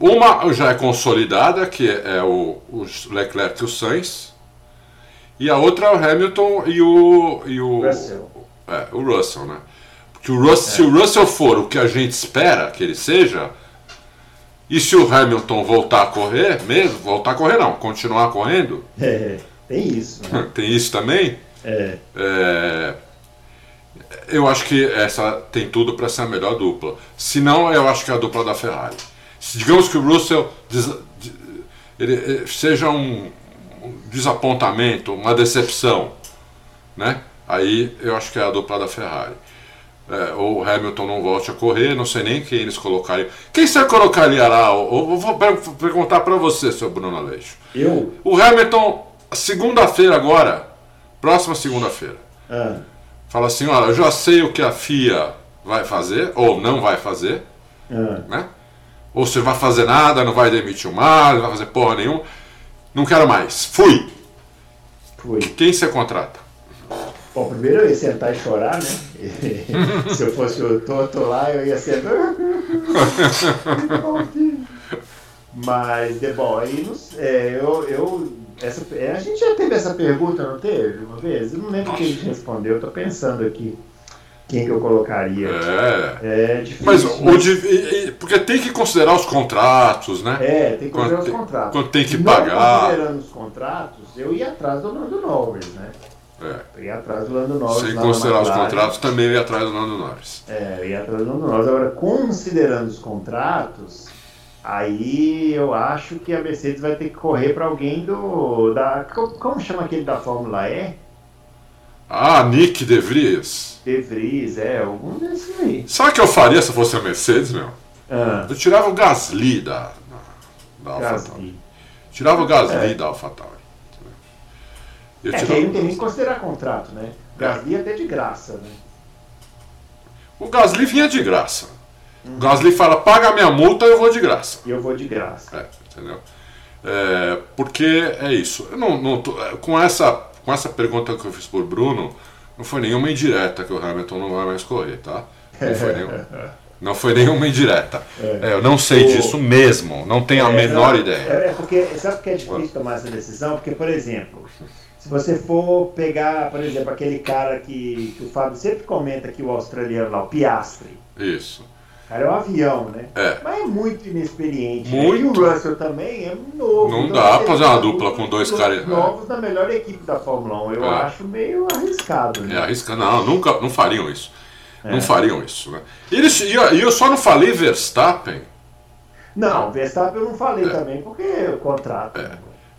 Speaker 3: Uma já é consolidada, que é o, o Leclerc e o Sainz. E a outra é o Hamilton e o. E o
Speaker 2: Russell.
Speaker 3: É, o Russell, né? Porque o Russell, se o Russell for o que a gente espera que ele seja, e se o Hamilton voltar a correr, mesmo, voltar a correr não, continuar correndo,
Speaker 2: É, tem isso, né?
Speaker 3: tem isso também,
Speaker 2: É,
Speaker 3: é, eu acho que essa tem tudo para ser a melhor dupla. Se não, eu acho que é a dupla da Ferrari. Se digamos que o Russell des- de- ele, ele seja um, um desapontamento, uma decepção, né? Aí eu acho que é a dupla da Ferrari. É, ou o Hamilton não volte a correr, não sei nem quem eles colocariam. Quem você colocaria lá? Eu eu vou per- perguntar para você, seu Bruno Aleixo.
Speaker 2: eu.
Speaker 3: O Hamilton, segunda-feira agora, próxima segunda-feira,
Speaker 2: Ah,
Speaker 3: fala assim: olha, eu já sei o que a FIA vai fazer, ou não vai fazer,
Speaker 2: ah,
Speaker 3: né? Ou se vai fazer nada, não vai demitir o Mar, não vai fazer porra nenhuma. Não quero mais. Fui.
Speaker 2: fui.
Speaker 3: Quem você contrata?
Speaker 2: Bom, primeiro eu ia sentar e chorar, né? Se eu fosse o Toto lá, eu ia sentar. Mas, de bom, aí não é, eu, eu essa, é, a gente já teve essa pergunta, não teve? Uma vez? Eu não lembro quem a gente respondeu, eu tô pensando aqui quem que eu colocaria.
Speaker 3: É.
Speaker 2: É difícil.
Speaker 3: Mas o de, e- e- porque tem que considerar os contratos, né?
Speaker 2: É, tem que
Speaker 3: Quando
Speaker 2: considerar os
Speaker 3: tem-
Speaker 2: contratos.
Speaker 3: quando tem que
Speaker 2: Não
Speaker 3: pagar.
Speaker 2: considerando os contratos, eu ia atrás do Lando Norris, né?
Speaker 3: É.
Speaker 2: Eu ia atrás do Lando Norris.
Speaker 3: Sem considerar os contratos, também eu ia atrás do Lando Norris.
Speaker 2: É, eu ia atrás do Lando Norris. Agora, considerando os contratos, Aí eu acho que a Mercedes vai ter que correr para alguém do. Da, como chama aquele da Fórmula E?
Speaker 3: Ah, Nick De Vries.
Speaker 2: De Vries, é, algum desses aí.
Speaker 3: Sabe o que eu faria se eu fosse a Mercedes, meu?
Speaker 2: Ah,
Speaker 3: Eu tirava o Gasly da, da, da AlphaTauri.
Speaker 2: Gasly.
Speaker 3: Tirava o Gasly
Speaker 2: É.
Speaker 3: da AlphaTauri. Eu
Speaker 2: É, que aí não tem nem que considerar contrato, né? Gasly até de graça, né?
Speaker 3: O Gasly vinha de graça.
Speaker 2: Uhum.
Speaker 3: O Gasly fala, paga a minha multa, eu vou de graça.
Speaker 2: Eu vou de graça.
Speaker 3: É, entendeu? É, porque é isso. Eu não, não tô- é, com, essa, com essa pergunta que eu fiz por Bruno, não foi nenhuma indireta que o Hamilton não vai mais correr, tá? Não foi, nenhum, não foi nenhuma indireta. É, eu não sei
Speaker 2: O-
Speaker 3: disso mesmo, não tenho a
Speaker 2: É,
Speaker 3: menor
Speaker 2: não,
Speaker 3: ideia.
Speaker 2: É, é porque, sabe por que é difícil tomar essa decisão? Porque, por exemplo, se você for pegar, por exemplo, aquele cara que, que o Fábio sempre comenta que o australiano lá, o Piastri,
Speaker 3: Isso.
Speaker 2: O cara é um avião, né?
Speaker 3: É.
Speaker 2: Mas é muito inexperiente. né?
Speaker 3: Muito.
Speaker 2: E o Russell também é novo.
Speaker 3: Não
Speaker 2: Então,
Speaker 3: dá pra
Speaker 2: ele
Speaker 3: fazer uma
Speaker 2: tá
Speaker 3: dupla com dois caras, né?
Speaker 2: Novos da melhor equipe da Fórmula 1. Eu
Speaker 3: É.
Speaker 2: acho meio arriscado,
Speaker 3: É
Speaker 2: né?
Speaker 3: arriscado. Não, nunca, não fariam isso.
Speaker 2: É.
Speaker 3: Não fariam isso, né? E eles- E eu, só não falei Verstappen.
Speaker 2: Não, Verstappen eu não falei
Speaker 3: É.
Speaker 2: também, porque é o contrato. né?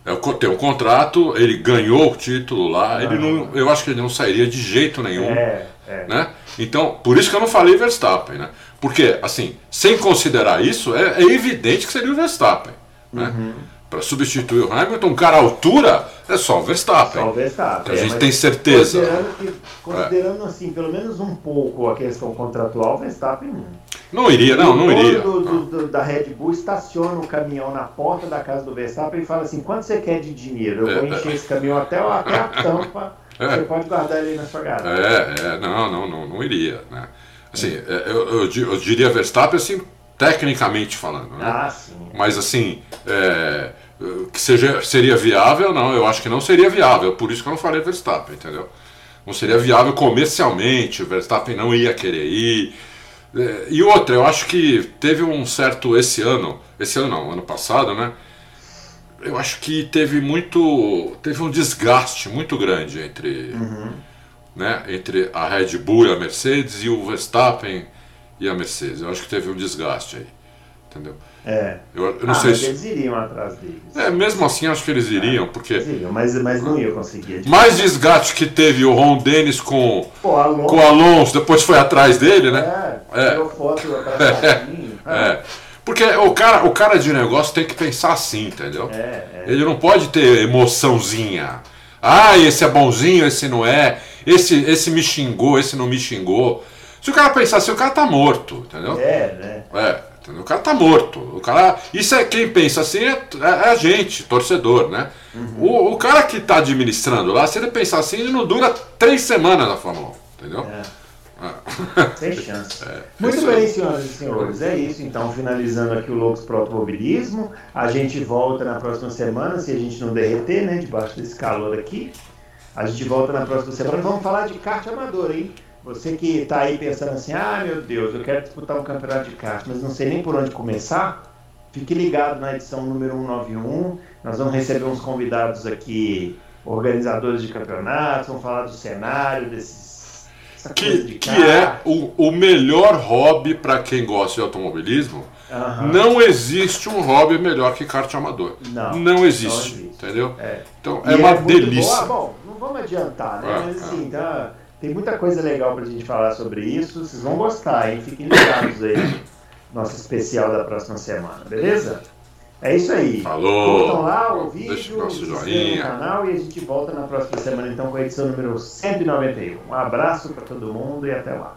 Speaker 3: É, co- tem um contrato, ele ganhou o título lá, ele
Speaker 2: Ah.
Speaker 3: não, eu acho que ele não sairia de jeito nenhum.
Speaker 2: É, é.
Speaker 3: né? Então, por isso que eu não falei Verstappen, né? Porque, assim, sem considerar isso, é, é evidente que seria o Verstappen, né?
Speaker 2: Uhum.
Speaker 3: Para substituir o Hamilton, um cara à altura, é só o Verstappen.
Speaker 2: Só o Verstappen.
Speaker 3: A gente
Speaker 2: mas
Speaker 3: tem certeza.
Speaker 2: Considerando, que- considerando assim, pelo menos um pouco a questão contratual, o Verstappen não.
Speaker 3: Iria, não, não iria.
Speaker 2: do- do- do- da Red Bull estaciona o caminhão na porta da casa do Verstappen e fala assim: quanto você quer de dinheiro? Eu vou
Speaker 3: É,
Speaker 2: encher esse caminhão até, até a tampa.
Speaker 3: É.
Speaker 2: Você pode guardar ele aí na sua garagem.
Speaker 3: É, é, não, não, não, não iria, né? Assim, é, eu, eu eu diria Verstappen, assim, tecnicamente falando, né?
Speaker 2: Ah, sim.
Speaker 3: Mas assim, é, que seja, seria viável, não, eu acho que não seria viável, por isso que eu não falei Verstappen, entendeu? Não seria viável comercialmente, o Verstappen não ia querer ir. É, E outra, eu acho que teve um certo, esse ano, esse ano não, ano passado, né? Eu acho que teve muito, teve um desgaste muito grande entre, né, entre a Red Bull e a Mercedes e o Verstappen e a Mercedes. Eu acho que teve um desgaste aí, entendeu?
Speaker 2: É.
Speaker 3: Eu, eu não
Speaker 2: ah,
Speaker 3: sei
Speaker 2: mas
Speaker 3: se.
Speaker 2: eles iriam atrás deles.
Speaker 3: É, mesmo assim, acho que eles iriam, porque
Speaker 2: Eles iriam, mas, mas não ia conseguir.
Speaker 3: mais desgaste que teve o Ron Dennis com,
Speaker 2: Pô, Alonso.
Speaker 3: com o Alonso, depois foi atrás dele, né?
Speaker 2: É,
Speaker 3: É.
Speaker 2: tirou foto abraçadinho.
Speaker 3: É. Porque o cara, o cara de negócio tem que pensar assim, entendeu?
Speaker 2: É, é.
Speaker 3: Ele não pode ter emoçãozinha. Ah, esse é bonzinho, esse não é. Esse, esse me xingou, esse não me xingou. Se o cara pensar assim, o cara tá morto, entendeu?
Speaker 2: É, né?
Speaker 3: É, entendeu? o cara tá morto. O cara, isso é quem pensa assim é, é a gente, torcedor, né? O, o cara que tá administrando lá, se ele pensar assim, ele não dura três semanas na Fórmula 1, entendeu?
Speaker 2: É.
Speaker 3: É.
Speaker 2: Sem chance.
Speaker 3: É
Speaker 2: Muito bem, senhoras e senhores. É isso. Então, finalizando aqui o Loucos para Automobilismo. A gente volta na próxima semana, se a gente não derreter, né? Debaixo desse calor aqui. A gente volta na próxima semana. Vamos falar de kart amador, hein? Você que está aí pensando assim, ah, meu Deus, eu quero disputar um campeonato de kart, mas não sei nem por onde começar. Fique ligado na edição número 191. Nós vamos receber uns convidados aqui, organizadores de campeonatos, vamos falar do cenário, desses.
Speaker 3: Que, que é o, o melhor hobby para quem gosta de automobilismo.
Speaker 2: Aham.
Speaker 3: Não existe um hobby melhor que kart amador.
Speaker 2: Não,
Speaker 3: não existe,
Speaker 2: não existe.
Speaker 3: entendeu?
Speaker 2: É.
Speaker 3: Então
Speaker 2: E
Speaker 3: é uma delícia.
Speaker 2: Bom. Ah, bom, não vamos adiantar, né?
Speaker 3: É,
Speaker 2: Mas
Speaker 3: é.
Speaker 2: assim, tá, tem muita coisa legal pra gente falar sobre isso. Vocês vão gostar, hein? Fiquem ligados aí. Nosso especial da próxima semana, beleza? É isso aí.
Speaker 3: Falou.
Speaker 2: Curtam lá o
Speaker 3: Deixa
Speaker 2: vídeo,
Speaker 3: o nosso
Speaker 2: se inscrevam
Speaker 3: joinha.
Speaker 2: no canal e a gente volta na próxima semana então com a edição número 191. Um abraço para todo mundo e até lá.